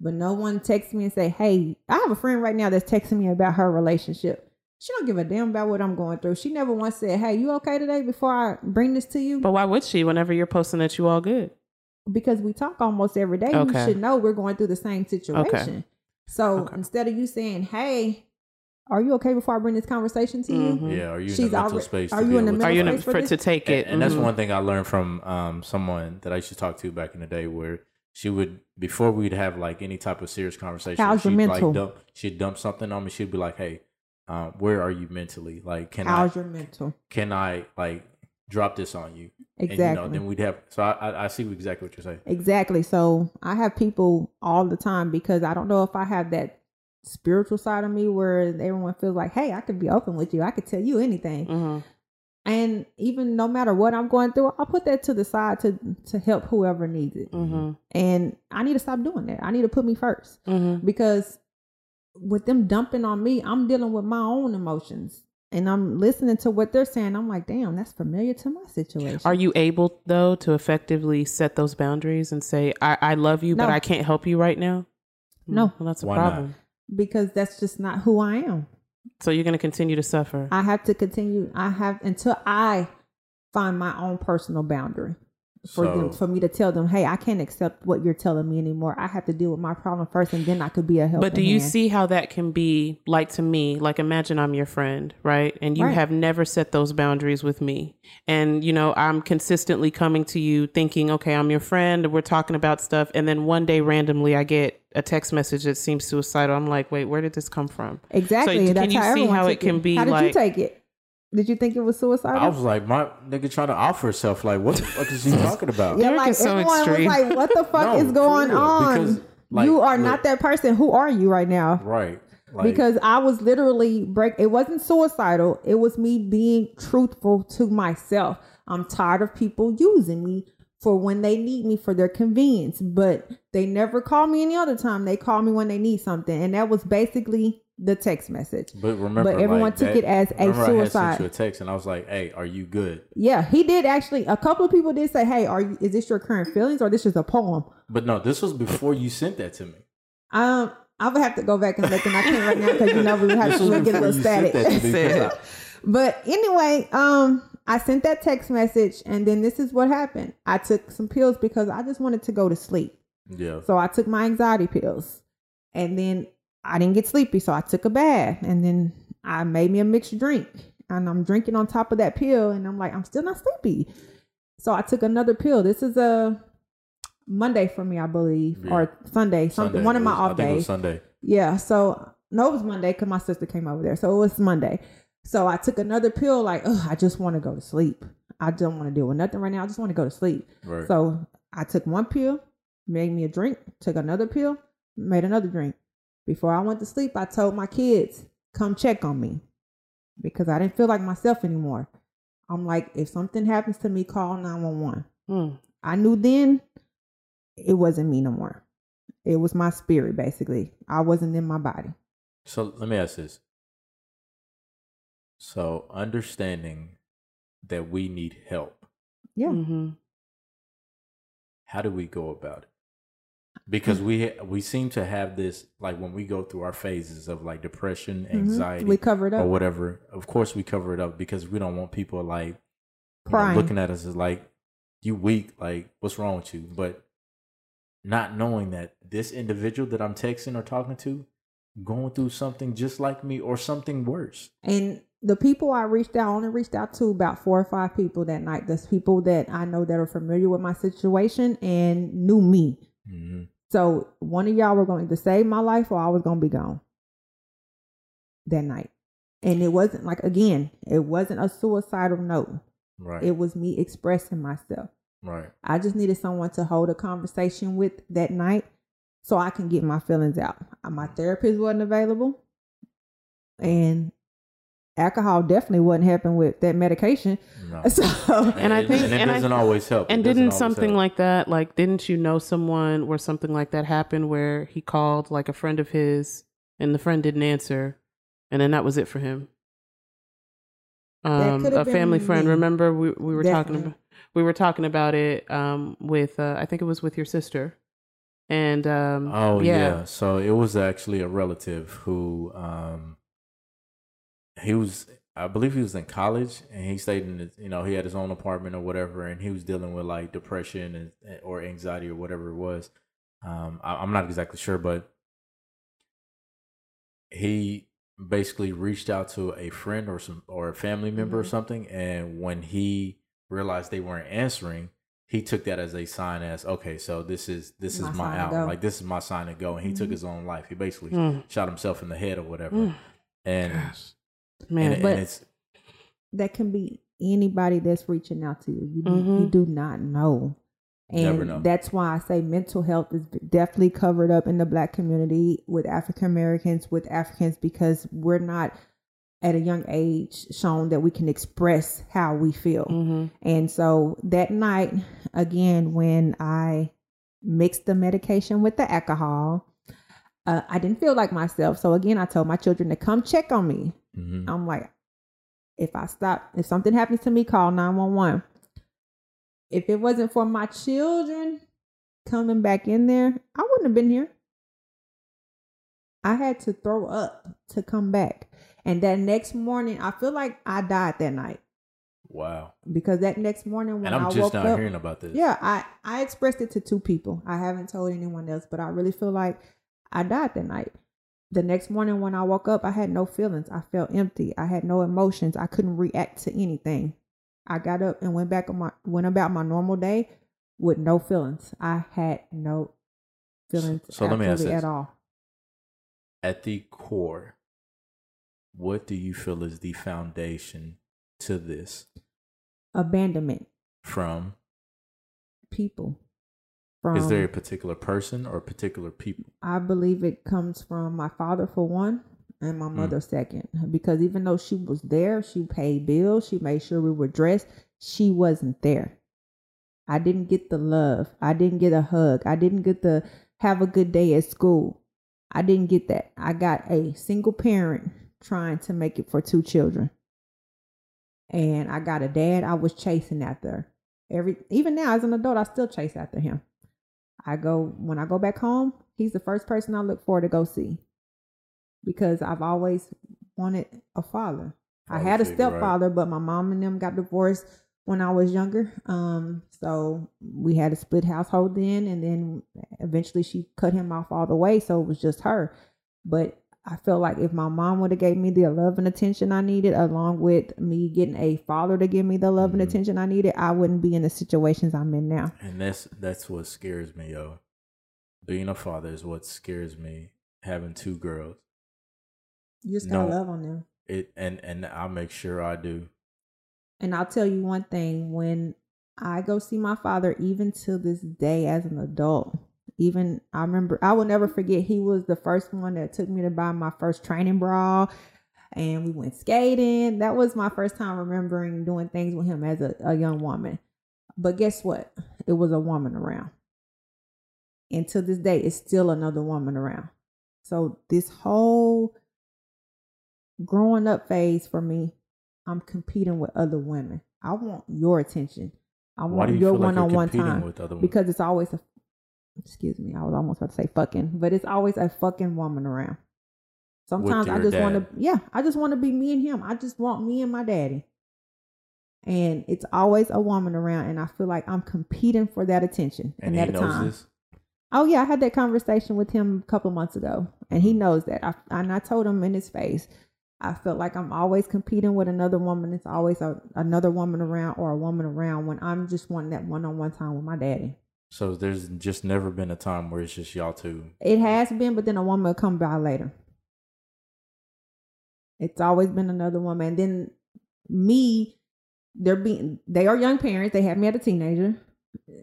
[SPEAKER 3] But no one texts me and say, Hey, I have a friend right now that's texting me about her relationship. She don't give a damn about what I'm going through. She never once said, Hey, you okay today before I bring this to you?
[SPEAKER 2] but why would she? Whenever you're posting that you all good,
[SPEAKER 3] because we talk almost every day,
[SPEAKER 2] Okay.
[SPEAKER 3] you should know we're going through the same situation. So
[SPEAKER 2] Okay.
[SPEAKER 3] instead of you saying, Hey, are you okay before I bring this conversation to you?
[SPEAKER 2] Mhm.
[SPEAKER 1] Yeah, are you in
[SPEAKER 3] She's
[SPEAKER 1] the mental
[SPEAKER 3] alre-
[SPEAKER 1] space?
[SPEAKER 3] are
[SPEAKER 1] to
[SPEAKER 3] you in the
[SPEAKER 1] with
[SPEAKER 2] are you in a,
[SPEAKER 3] space for
[SPEAKER 2] for
[SPEAKER 3] this?
[SPEAKER 2] to take it?
[SPEAKER 1] and that's
[SPEAKER 2] Mhm.
[SPEAKER 1] one thing I learned from um, someone that I used to talk to back in the day, where she would before we'd have like any type of serious conversation,
[SPEAKER 3] How's
[SPEAKER 1] she'd
[SPEAKER 3] mental?
[SPEAKER 1] like dump, she'd dump something on me. She'd be like, "Hey, um, where are you mentally? Like, can
[SPEAKER 3] How's
[SPEAKER 1] I
[SPEAKER 3] your mental?
[SPEAKER 1] can I like drop this on you?"
[SPEAKER 3] Exactly.
[SPEAKER 1] And, you know, then we'd have. So I, I I see exactly what you're saying.
[SPEAKER 3] Exactly. So I have people all the time because I don't know if I have that spiritual side of me where everyone feels like, hey, I could be open with you. I could tell you anything.
[SPEAKER 2] Mhm.
[SPEAKER 3] And even no matter what I'm going through, I'll put that to the side to to help whoever needs it.
[SPEAKER 2] Mhm.
[SPEAKER 3] And I need to stop doing that. I need to put me first
[SPEAKER 2] Mhm.
[SPEAKER 3] because with them dumping on me, I'm dealing with my own emotions. And I'm listening to what they're saying. I'm like, damn, that's familiar to my situation.
[SPEAKER 2] Are you able though to effectively set those boundaries and say, "I, I love you, but I can't help you right now"?
[SPEAKER 3] No.
[SPEAKER 2] well, that's a
[SPEAKER 1] Why not?
[SPEAKER 3] Because that's just not who I am.
[SPEAKER 2] So you're going to continue to suffer.
[SPEAKER 3] I have to continue. I have until I find my own personal boundary for them for me to tell them, hey, I can't accept what you're telling me anymore. I have to deal with my problem first, and then I could be a help.
[SPEAKER 2] But do you see how that can be like to me? Like, imagine I'm your friend, right? And you
[SPEAKER 3] Right.
[SPEAKER 2] have never set those boundaries with me. And, you know, I'm consistently coming to you thinking, okay, I'm your friend. We're talking about stuff. And then one day randomly I get a text message that seems suicidal. I'm like, wait, where did this come from?
[SPEAKER 3] exactly?
[SPEAKER 2] So
[SPEAKER 3] That's
[SPEAKER 2] can you
[SPEAKER 3] how
[SPEAKER 2] see how it can be
[SPEAKER 3] How did
[SPEAKER 2] like-
[SPEAKER 3] you take it? Did you think it was suicidal?
[SPEAKER 1] I was like, my nigga trying to offer herself. Like, what the fuck is he talking about?
[SPEAKER 3] yeah,
[SPEAKER 2] Derrick
[SPEAKER 3] like
[SPEAKER 2] so
[SPEAKER 3] everyone
[SPEAKER 2] extreme.
[SPEAKER 3] was like, "What the fuck
[SPEAKER 1] No,
[SPEAKER 3] is going
[SPEAKER 1] real,
[SPEAKER 3] on?
[SPEAKER 1] because, like,
[SPEAKER 3] you are
[SPEAKER 1] look-
[SPEAKER 3] not that person. Who are you right now?"
[SPEAKER 1] Right. Like,
[SPEAKER 3] because I was literally break. It wasn't suicidal. It was me being truthful to myself. I'm tired of people using me for when they need me for their convenience, but they never call me any other time. They call me when they need something, and that was basically the text message.
[SPEAKER 1] But remember,
[SPEAKER 3] But everyone
[SPEAKER 1] like,
[SPEAKER 3] took
[SPEAKER 1] that-
[SPEAKER 3] it as a
[SPEAKER 1] remember I had sent
[SPEAKER 3] suicide.
[SPEAKER 1] you a text, and I was like, "Hey, are you good?"
[SPEAKER 3] Yeah, he did actually. A couple of people did say, "Hey, are you? Is this your current feelings, or this is a poem?"
[SPEAKER 1] But no, this was before you sent that to me.
[SPEAKER 3] Um, I would have to go back and look, and I can't right now because you know we would have
[SPEAKER 1] This
[SPEAKER 3] to
[SPEAKER 1] was
[SPEAKER 3] look at a little static.
[SPEAKER 1] that to me. because I-
[SPEAKER 3] But anyway, um, I sent that text message, and then this is what happened. I took some pills because I just wanted to go to sleep.
[SPEAKER 1] Yeah.
[SPEAKER 3] So I took my anxiety pills, and then I didn't get sleepy, so I took a bath, and then I made me a mixed drink, and I'm drinking on top of that pill, and I'm like, I'm still not sleepy. So I took another pill. This is a Monday for me, I believe,
[SPEAKER 1] Yeah.
[SPEAKER 3] or Sunday, something.
[SPEAKER 1] Sunday.
[SPEAKER 3] One of my
[SPEAKER 1] was-
[SPEAKER 3] off
[SPEAKER 1] think it was
[SPEAKER 3] days.
[SPEAKER 1] Sunday.
[SPEAKER 3] Yeah, so no, it was Monday because my sister came over there, so it was Monday. So I took another pill, like, oh, I just want to go to sleep. I don't want to deal with nothing right now. I just want to go to sleep.
[SPEAKER 1] Right.
[SPEAKER 3] So I took one pill, made me a drink, took another pill, made another drink. Before I went to sleep, I told my kids, come check on me because I didn't feel like myself anymore. I'm like, if something happens to me, call 911.
[SPEAKER 2] Mm.
[SPEAKER 3] I knew then it wasn't me no more. It was my spirit, basically. I wasn't in my body.
[SPEAKER 1] So let me ask this. So understanding that we need help,
[SPEAKER 3] Yeah.
[SPEAKER 2] hmm
[SPEAKER 1] how do we go about it? Because we we seem to have this like when we go through our phases of like depression, anxiety,
[SPEAKER 3] We covered
[SPEAKER 1] or
[SPEAKER 3] up.
[SPEAKER 1] or whatever. Of course, we cover it up because we don't want people like know, looking at us as like you weak. Like what's wrong with you? But not knowing that this individual that I'm texting or talking to going through something just like me or something worse.
[SPEAKER 3] And the people I reached out, I only reached out to about four or five people that night. There's people that I know that are familiar with my situation and knew me.
[SPEAKER 1] hmm
[SPEAKER 3] So one of y'all were going to save my life or I was going to be gone that night. And it wasn't like, again, it wasn't a suicidal note.
[SPEAKER 1] Right.
[SPEAKER 3] It was me expressing myself.
[SPEAKER 1] right.
[SPEAKER 3] I just needed someone to hold a conversation with that night so I can get my feelings out. My mm-hmm. therapist wasn't available. And alcohol definitely wasn't helping with that medication.
[SPEAKER 1] No.
[SPEAKER 3] So
[SPEAKER 2] And I think-
[SPEAKER 1] and it
[SPEAKER 2] and
[SPEAKER 1] doesn't always help.
[SPEAKER 2] And
[SPEAKER 1] It
[SPEAKER 2] didn't something
[SPEAKER 1] help.
[SPEAKER 2] like that, like, didn't you know someone where something like that happened where he called like a friend of his and the friend didn't answer and then that was it for him? Um, a family friend.
[SPEAKER 3] me.
[SPEAKER 2] Remember, we, we were talking about we were talking about it um, with uh, I think it was with your sister, and um,
[SPEAKER 1] Oh yeah.
[SPEAKER 2] yeah,
[SPEAKER 1] So it was actually a relative who um he was I believe he was in college and he stayed in his, you know, he had his own apartment or whatever and he was dealing with like depression and or anxiety or whatever it was. Um I, I'm not exactly sure, but he basically reached out to a friend or some or a family member or
[SPEAKER 3] Mhm.
[SPEAKER 1] something and when he realized they weren't answering he took that as a sign as okay so this is this
[SPEAKER 3] My
[SPEAKER 1] is my out like this is my sign to go and he took
[SPEAKER 3] Mhm.
[SPEAKER 1] his own life he basically
[SPEAKER 2] Mm.
[SPEAKER 1] shot himself in the head or whatever
[SPEAKER 2] Mm.
[SPEAKER 1] and
[SPEAKER 2] man,
[SPEAKER 1] and,
[SPEAKER 3] but-
[SPEAKER 1] and
[SPEAKER 3] that can be anybody that's reaching out to you. You, you
[SPEAKER 2] Mhm.
[SPEAKER 3] do not know. And
[SPEAKER 1] Never know.
[SPEAKER 3] that's why I say mental health is definitely covered up in the black community with African Americans, with Africans, because we're not at a young age shown that we can express how we feel.
[SPEAKER 2] Mhm.
[SPEAKER 3] And so that night, again, when I mixed the medication with the alcohol, uh, I didn't feel like myself. So again, I told my children to come check on me.
[SPEAKER 1] Mhm.
[SPEAKER 3] I'm like, if I stop, if something happens to me, call 911. If it wasn't for my children coming back in there, I wouldn't have been here. I had to throw up to come back. And that next morning, I feel like I died that night
[SPEAKER 1] wow
[SPEAKER 3] because that next morning when
[SPEAKER 1] and i'm
[SPEAKER 3] I
[SPEAKER 1] just
[SPEAKER 3] woke
[SPEAKER 1] now
[SPEAKER 3] up,
[SPEAKER 1] hearing about this
[SPEAKER 3] yeah, I I expressed it to two people. I haven't told anyone else, but I really feel like I died that night. The next morning when I woke up, I had no feelings. I felt empty. I had no emotions. I couldn't react to anything. I got up and went back on my went about my normal day with no feelings. I had no feelings
[SPEAKER 1] So let me ask this.
[SPEAKER 3] at all.
[SPEAKER 1] at the core what do you feel is the foundation to this
[SPEAKER 3] Abandonment,
[SPEAKER 1] from
[SPEAKER 3] people. From
[SPEAKER 1] is there a particular person or particular people
[SPEAKER 3] I believe it comes from my father for one and my
[SPEAKER 1] Mm.
[SPEAKER 3] mother second. Because even though she was there, she paid bills, she made sure we were dressed, she wasn't there. I didn't get the love. I didn't get a hug. I didn't get the have a good day at school. I didn't get that. I got a single parent trying to make it for two children. And I got a dad I was chasing after. Every even now as an adult, I still chase after him. I go when I go back home, he's the first person I look for to go see. Because I've always wanted a father. I
[SPEAKER 1] Father
[SPEAKER 3] had a
[SPEAKER 1] figure, right.
[SPEAKER 3] stepfather, but my mom and them got divorced when I was younger. Um, so we had a split household then, and then eventually she cut him off all the way, so it was just her. But I felt like if my mom would have gave me the love and attention I needed, along with me getting a father to give me the love
[SPEAKER 1] Mhm.
[SPEAKER 3] and attention I needed, I wouldn't be in the situations I'm in now.
[SPEAKER 1] and that's that's what scares me yo being a father is what scares me having two girls
[SPEAKER 3] You just
[SPEAKER 1] gotta
[SPEAKER 3] gotta
[SPEAKER 1] No.
[SPEAKER 3] love on them.
[SPEAKER 1] it and and I'll make sure i do
[SPEAKER 3] And I'll tell you one thing when I go see my father, even to this day as an adult, even I remember, I will never forget, he was the first one that took me to buy my first training bra. And we went skating. That was my first time remembering doing things with him as a, a young woman. But guess what? It was a woman around. And to this day, it's still another woman around. So this whole growing up phase for me, I'm competing with other women. I want your attention. I want
[SPEAKER 1] you
[SPEAKER 3] your one on one time
[SPEAKER 1] with other women?
[SPEAKER 3] because it's always a. Excuse me, I was almost about to say fucking, but it's always a fucking woman around. Sometimes I just want to, yeah, I just want to be me and him. I just want me and my daddy. And it's always a woman around, and I feel like I'm competing for that attention
[SPEAKER 1] and
[SPEAKER 3] and that
[SPEAKER 1] knows
[SPEAKER 3] time.
[SPEAKER 1] this.
[SPEAKER 3] Oh yeah, I had that conversation with him a couple months ago, and he mm-hmm. knows that. I, and I told him in his face, I felt like I'm always competing with another woman. It's always a, another woman around or a woman around when I'm just wanting that one-on-one time with my daddy.
[SPEAKER 1] So there's just never been a time where it's just y'all two.
[SPEAKER 3] It has been, but then a woman will come by later. It's always been another woman, and then me. They're being they are young parents. They have me as a teenager,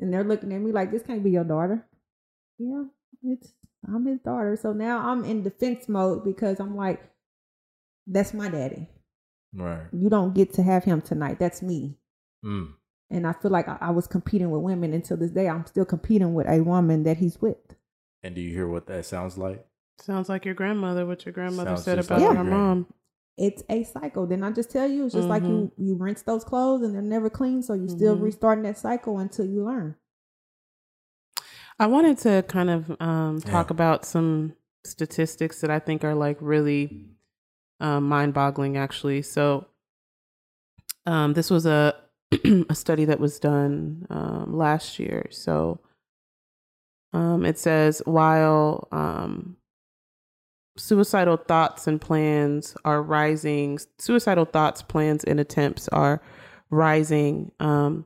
[SPEAKER 3] and they're looking at me like this can't be your daughter. Yeah, it's I'm his daughter. So now I'm in defense mode because I'm like, that's my daddy.
[SPEAKER 1] Right.
[SPEAKER 3] You don't get to have him tonight. That's me.
[SPEAKER 1] Mm.
[SPEAKER 3] And I feel like I, I was competing with women until this day. I'm still competing with a woman that he's with.
[SPEAKER 1] And do you hear what that sounds like?
[SPEAKER 2] Sounds like your grandmother, what your grandmother
[SPEAKER 1] Sounds
[SPEAKER 2] said about
[SPEAKER 3] like
[SPEAKER 2] your
[SPEAKER 3] your
[SPEAKER 2] mom.
[SPEAKER 3] It's a cycle. Didn't I just tell you? It's just like you you rinse those clothes and they're never clean, so you're still
[SPEAKER 2] Mhm.
[SPEAKER 3] restarting that cycle until you learn.
[SPEAKER 2] I wanted to kind of um, talk
[SPEAKER 1] Yeah.
[SPEAKER 2] about some statistics that I think are like really um, mind boggling, actually. So, um, this was a, a study that was done um, last year. So, um, it says while um, suicidal thoughts and plans are rising, suicidal thoughts, plans, and attempts are rising. Um,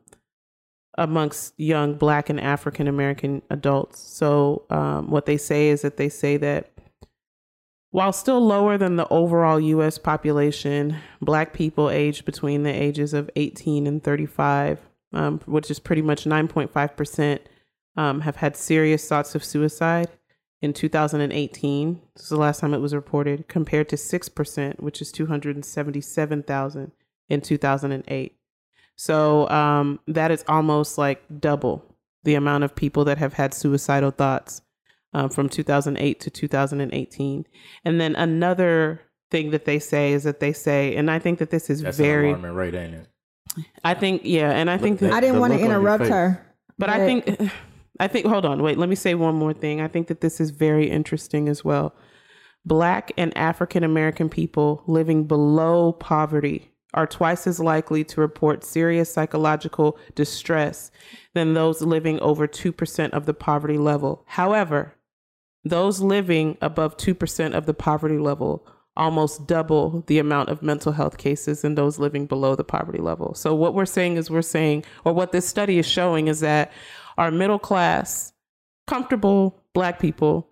[SPEAKER 2] amongst young black and african american adults so um, what they say is that they say that while still lower than the overall us population black people aged between the ages of 18 and 35 um, which is pretty much 9.5% um, have had serious thoughts of suicide in 2018 this is the last time it was reported compared to 6% which is 277000 in 2008 so um, that is almost like double the amount of people that have had suicidal thoughts um, from 2008 to 2018. And then another thing that they say is that they say, and I think that this is
[SPEAKER 1] That's
[SPEAKER 2] very,
[SPEAKER 1] alarming rate, ain't it?
[SPEAKER 2] I think, yeah, and I think that,
[SPEAKER 3] I didn't want to
[SPEAKER 1] look on your
[SPEAKER 3] interrupt
[SPEAKER 1] face.
[SPEAKER 3] her,
[SPEAKER 2] but I think, I think, hold on, wait, let me say one more thing. I think that this is very interesting as well. Black and African American people living below poverty are twice as likely to report serious psychological distress than those living over 2% of the poverty level. However, those living above 2% of the poverty level almost double the amount of mental health cases than those living below the poverty level. So, what we're saying is, we're saying, or what this study is showing, is that our middle class, comfortable black people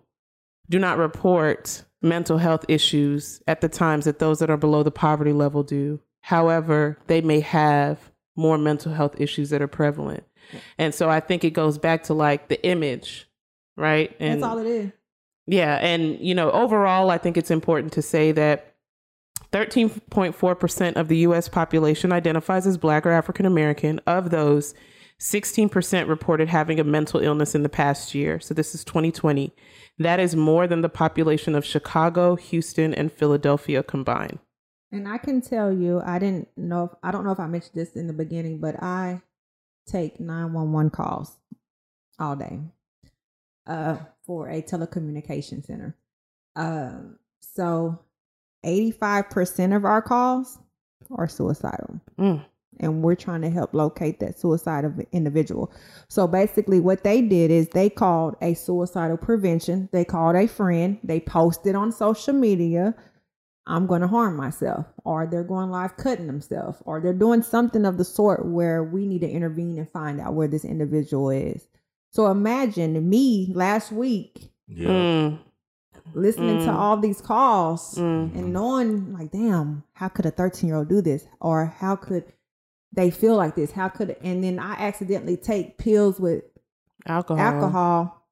[SPEAKER 2] do not report mental health issues at the times that those that are below the poverty level do. However, they may have more mental health issues that are prevalent. And so I think it goes back to like the image, right? And
[SPEAKER 3] that's all it is.
[SPEAKER 2] Yeah, and you know, overall, I think it's important to say that 13.4% of the US population identifies as black or African American. Of those, 16% reported having a mental illness in the past year. So this is 2020. That is more than the population of Chicago, Houston, and Philadelphia combined.
[SPEAKER 3] And I can tell you, I didn't know. If, I don't know if I mentioned this in the beginning, but I take nine one one calls all day uh, for a telecommunication center. Um, so eighty five percent of our calls are suicidal,
[SPEAKER 2] Mm.
[SPEAKER 3] and we're trying to help locate that suicidal individual. So basically, what they did is they called a suicidal prevention. They called a friend. They posted on social media. I'm going to harm myself, or they're going live cutting themselves, or they're doing something of the sort where we need to intervene and find out where this individual is. So imagine me last week
[SPEAKER 1] Yeah.
[SPEAKER 2] Mm.
[SPEAKER 3] listening to
[SPEAKER 2] Mm.
[SPEAKER 3] all these calls
[SPEAKER 2] Mm.
[SPEAKER 3] and knowing, like, damn, how could a 13 year old do this? Or how could they feel like this? How could and then I accidentally take pills with
[SPEAKER 2] Alcohol.
[SPEAKER 3] alcohol,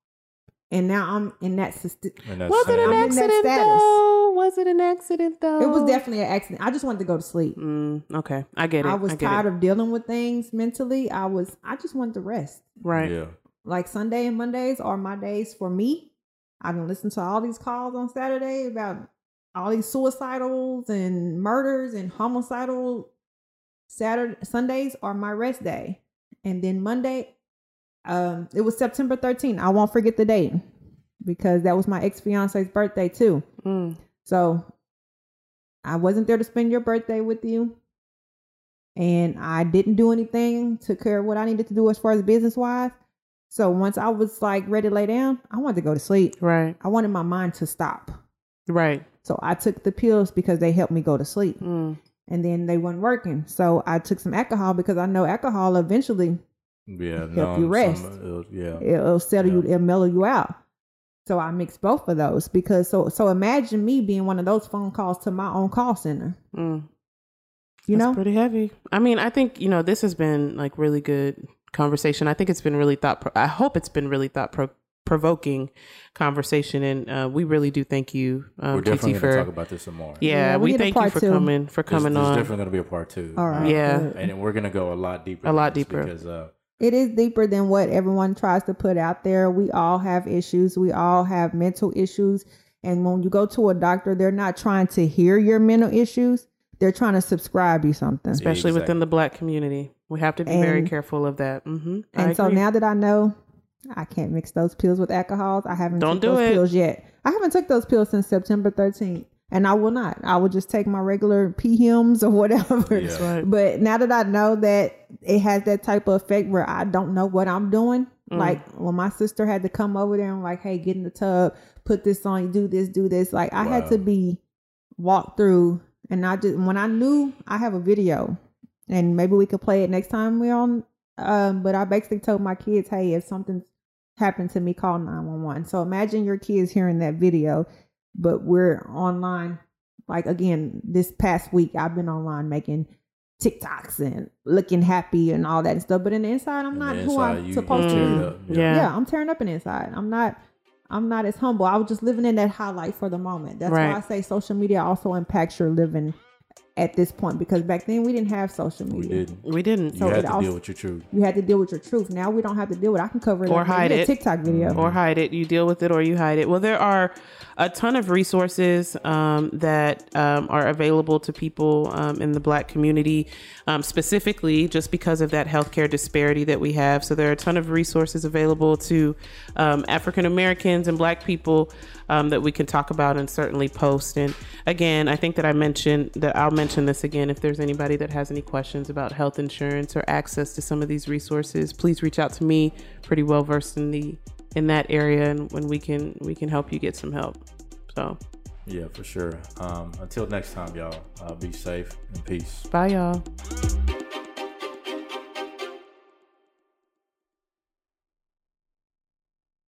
[SPEAKER 3] and now I'm in that. syst-
[SPEAKER 1] And
[SPEAKER 2] Was it an
[SPEAKER 3] I'm
[SPEAKER 2] accident though? Was it an accident though?
[SPEAKER 3] It was definitely an accident. I just wanted to go to sleep.
[SPEAKER 2] Mm, okay, I get it.
[SPEAKER 3] I was
[SPEAKER 2] get
[SPEAKER 3] tired
[SPEAKER 2] it.
[SPEAKER 3] of dealing with things mentally. I was. I just wanted to rest.
[SPEAKER 2] right.
[SPEAKER 1] Yeah.
[SPEAKER 3] Like Sunday and Mondays are my days for me. I can listen to all these calls on Saturday about all these suicidals and murders and homicidal. Saturday Sundays are my rest day, and then Monday, um, it was September 13th. I won't forget the date because that was my ex fiance's birthday too.
[SPEAKER 2] Mm,
[SPEAKER 3] So I wasn't there to spend your birthday with you. And I didn't do anything, took care of what I needed to do as far as business wise. So once I was like ready to lay down, I wanted to go to sleep.
[SPEAKER 2] right.
[SPEAKER 3] I wanted my mind to stop.
[SPEAKER 2] Right.
[SPEAKER 3] So I took the pills because they helped me go to sleep.
[SPEAKER 2] Mm,
[SPEAKER 3] And then they weren't working. So I took some alcohol because I know alcohol eventually
[SPEAKER 1] Yeah.
[SPEAKER 3] Help
[SPEAKER 1] no,
[SPEAKER 3] you rest.
[SPEAKER 1] some- it'll- yeah.
[SPEAKER 3] it'll settle you, it'll mellow you out. So I mixed both of those because so so imagine me being one of those phone calls to my own call center.
[SPEAKER 2] mm.
[SPEAKER 3] You
[SPEAKER 2] That's
[SPEAKER 3] know?
[SPEAKER 2] pretty heavy. I mean, I think you know this has been like really good conversation. I think it's been really thought. Pro- I hope it's been really thought pro- provoking conversation, and uh, we really do thank you, um,
[SPEAKER 1] We're definitely going to
[SPEAKER 2] for
[SPEAKER 1] talk about this some more.
[SPEAKER 2] yeah.
[SPEAKER 3] Yeah, we
[SPEAKER 2] we thank you for
[SPEAKER 3] two.
[SPEAKER 2] coming for
[SPEAKER 1] There's,
[SPEAKER 2] coming
[SPEAKER 1] there's
[SPEAKER 2] on.
[SPEAKER 1] definitely going to be a part two.
[SPEAKER 3] All right.
[SPEAKER 2] Yeah.
[SPEAKER 3] good.
[SPEAKER 1] And we're going to go a lot deeper.
[SPEAKER 2] A lot deeper.
[SPEAKER 1] Because, uh,
[SPEAKER 3] It is deeper than what everyone tries to put out there. We all have issues. We all have mental issues. And when you go to a doctor, they're not trying to hear your mental issues. They're trying to subscribe you something.
[SPEAKER 2] especially within the black community. We have to be very careful of that. hmm
[SPEAKER 3] And so now that I know I can't mix those pills with alcohols, I haven't
[SPEAKER 2] Don't
[SPEAKER 3] took
[SPEAKER 2] do
[SPEAKER 3] those
[SPEAKER 2] it.
[SPEAKER 3] pills yet. I haven't took those pills since September 13th. And I will not. I will just take my regular P hymns or whatever.
[SPEAKER 1] Yeah.
[SPEAKER 2] Right.
[SPEAKER 3] But now that I know that it has that type of effect where I don't know what I'm doing,
[SPEAKER 2] Mm.
[SPEAKER 3] like when my sister had to come over there and like, hey, get in the tub, put this on, do this, do this. Like I had to be walked through, and I just when I knew I have a video, and maybe we could play it next time we're on. Um, but I basically told my kids, hey, if something happened to me, call nine one one. So imagine your kids hearing that video, but we're online. Like again, this past week I've been online making TikToks and looking happy and all that and stuff. But in the inside, I'm
[SPEAKER 1] on
[SPEAKER 3] not
[SPEAKER 1] the
[SPEAKER 3] who I'm
[SPEAKER 1] you-
[SPEAKER 3] supposed
[SPEAKER 1] you
[SPEAKER 3] to
[SPEAKER 1] tear
[SPEAKER 3] be.
[SPEAKER 1] up.
[SPEAKER 2] Yeah.
[SPEAKER 3] Yeah, I'm tearing up in the inside. I'm not. I'm not as humble. I was just living in that highlight for the moment. That's
[SPEAKER 2] Right.
[SPEAKER 3] why I say social media also impacts your living at this point because back then we didn't have social media.
[SPEAKER 1] We didn't.
[SPEAKER 2] we didn't.
[SPEAKER 1] You had to
[SPEAKER 3] also-
[SPEAKER 1] deal with your truth.
[SPEAKER 3] You had to deal with your truth. Now we don't have to deal with. it. I can cover it
[SPEAKER 2] Or
[SPEAKER 3] up. Maybe
[SPEAKER 2] hide
[SPEAKER 3] a
[SPEAKER 2] it.
[SPEAKER 3] TikTok video.
[SPEAKER 2] or hide it. You deal with it or you hide it. Well, there are a ton of resources um, that um, are available to people um, in the Black community, um, specifically just because of that healthcare disparity that we have. So there are a ton of resources available to um, African Americans and Black people um, that we can talk about and certainly post. And again, I think that I mentioned that I'll mention this again. If there's anybody that has any questions about health insurance or access to some of these resources, please reach out to me. Pretty well versed in the in that area, and when we can we can help you get some help. So
[SPEAKER 1] Yeah, for sure. Um, until next time, y'all, uh, be safe and peace.
[SPEAKER 2] bye, y'all.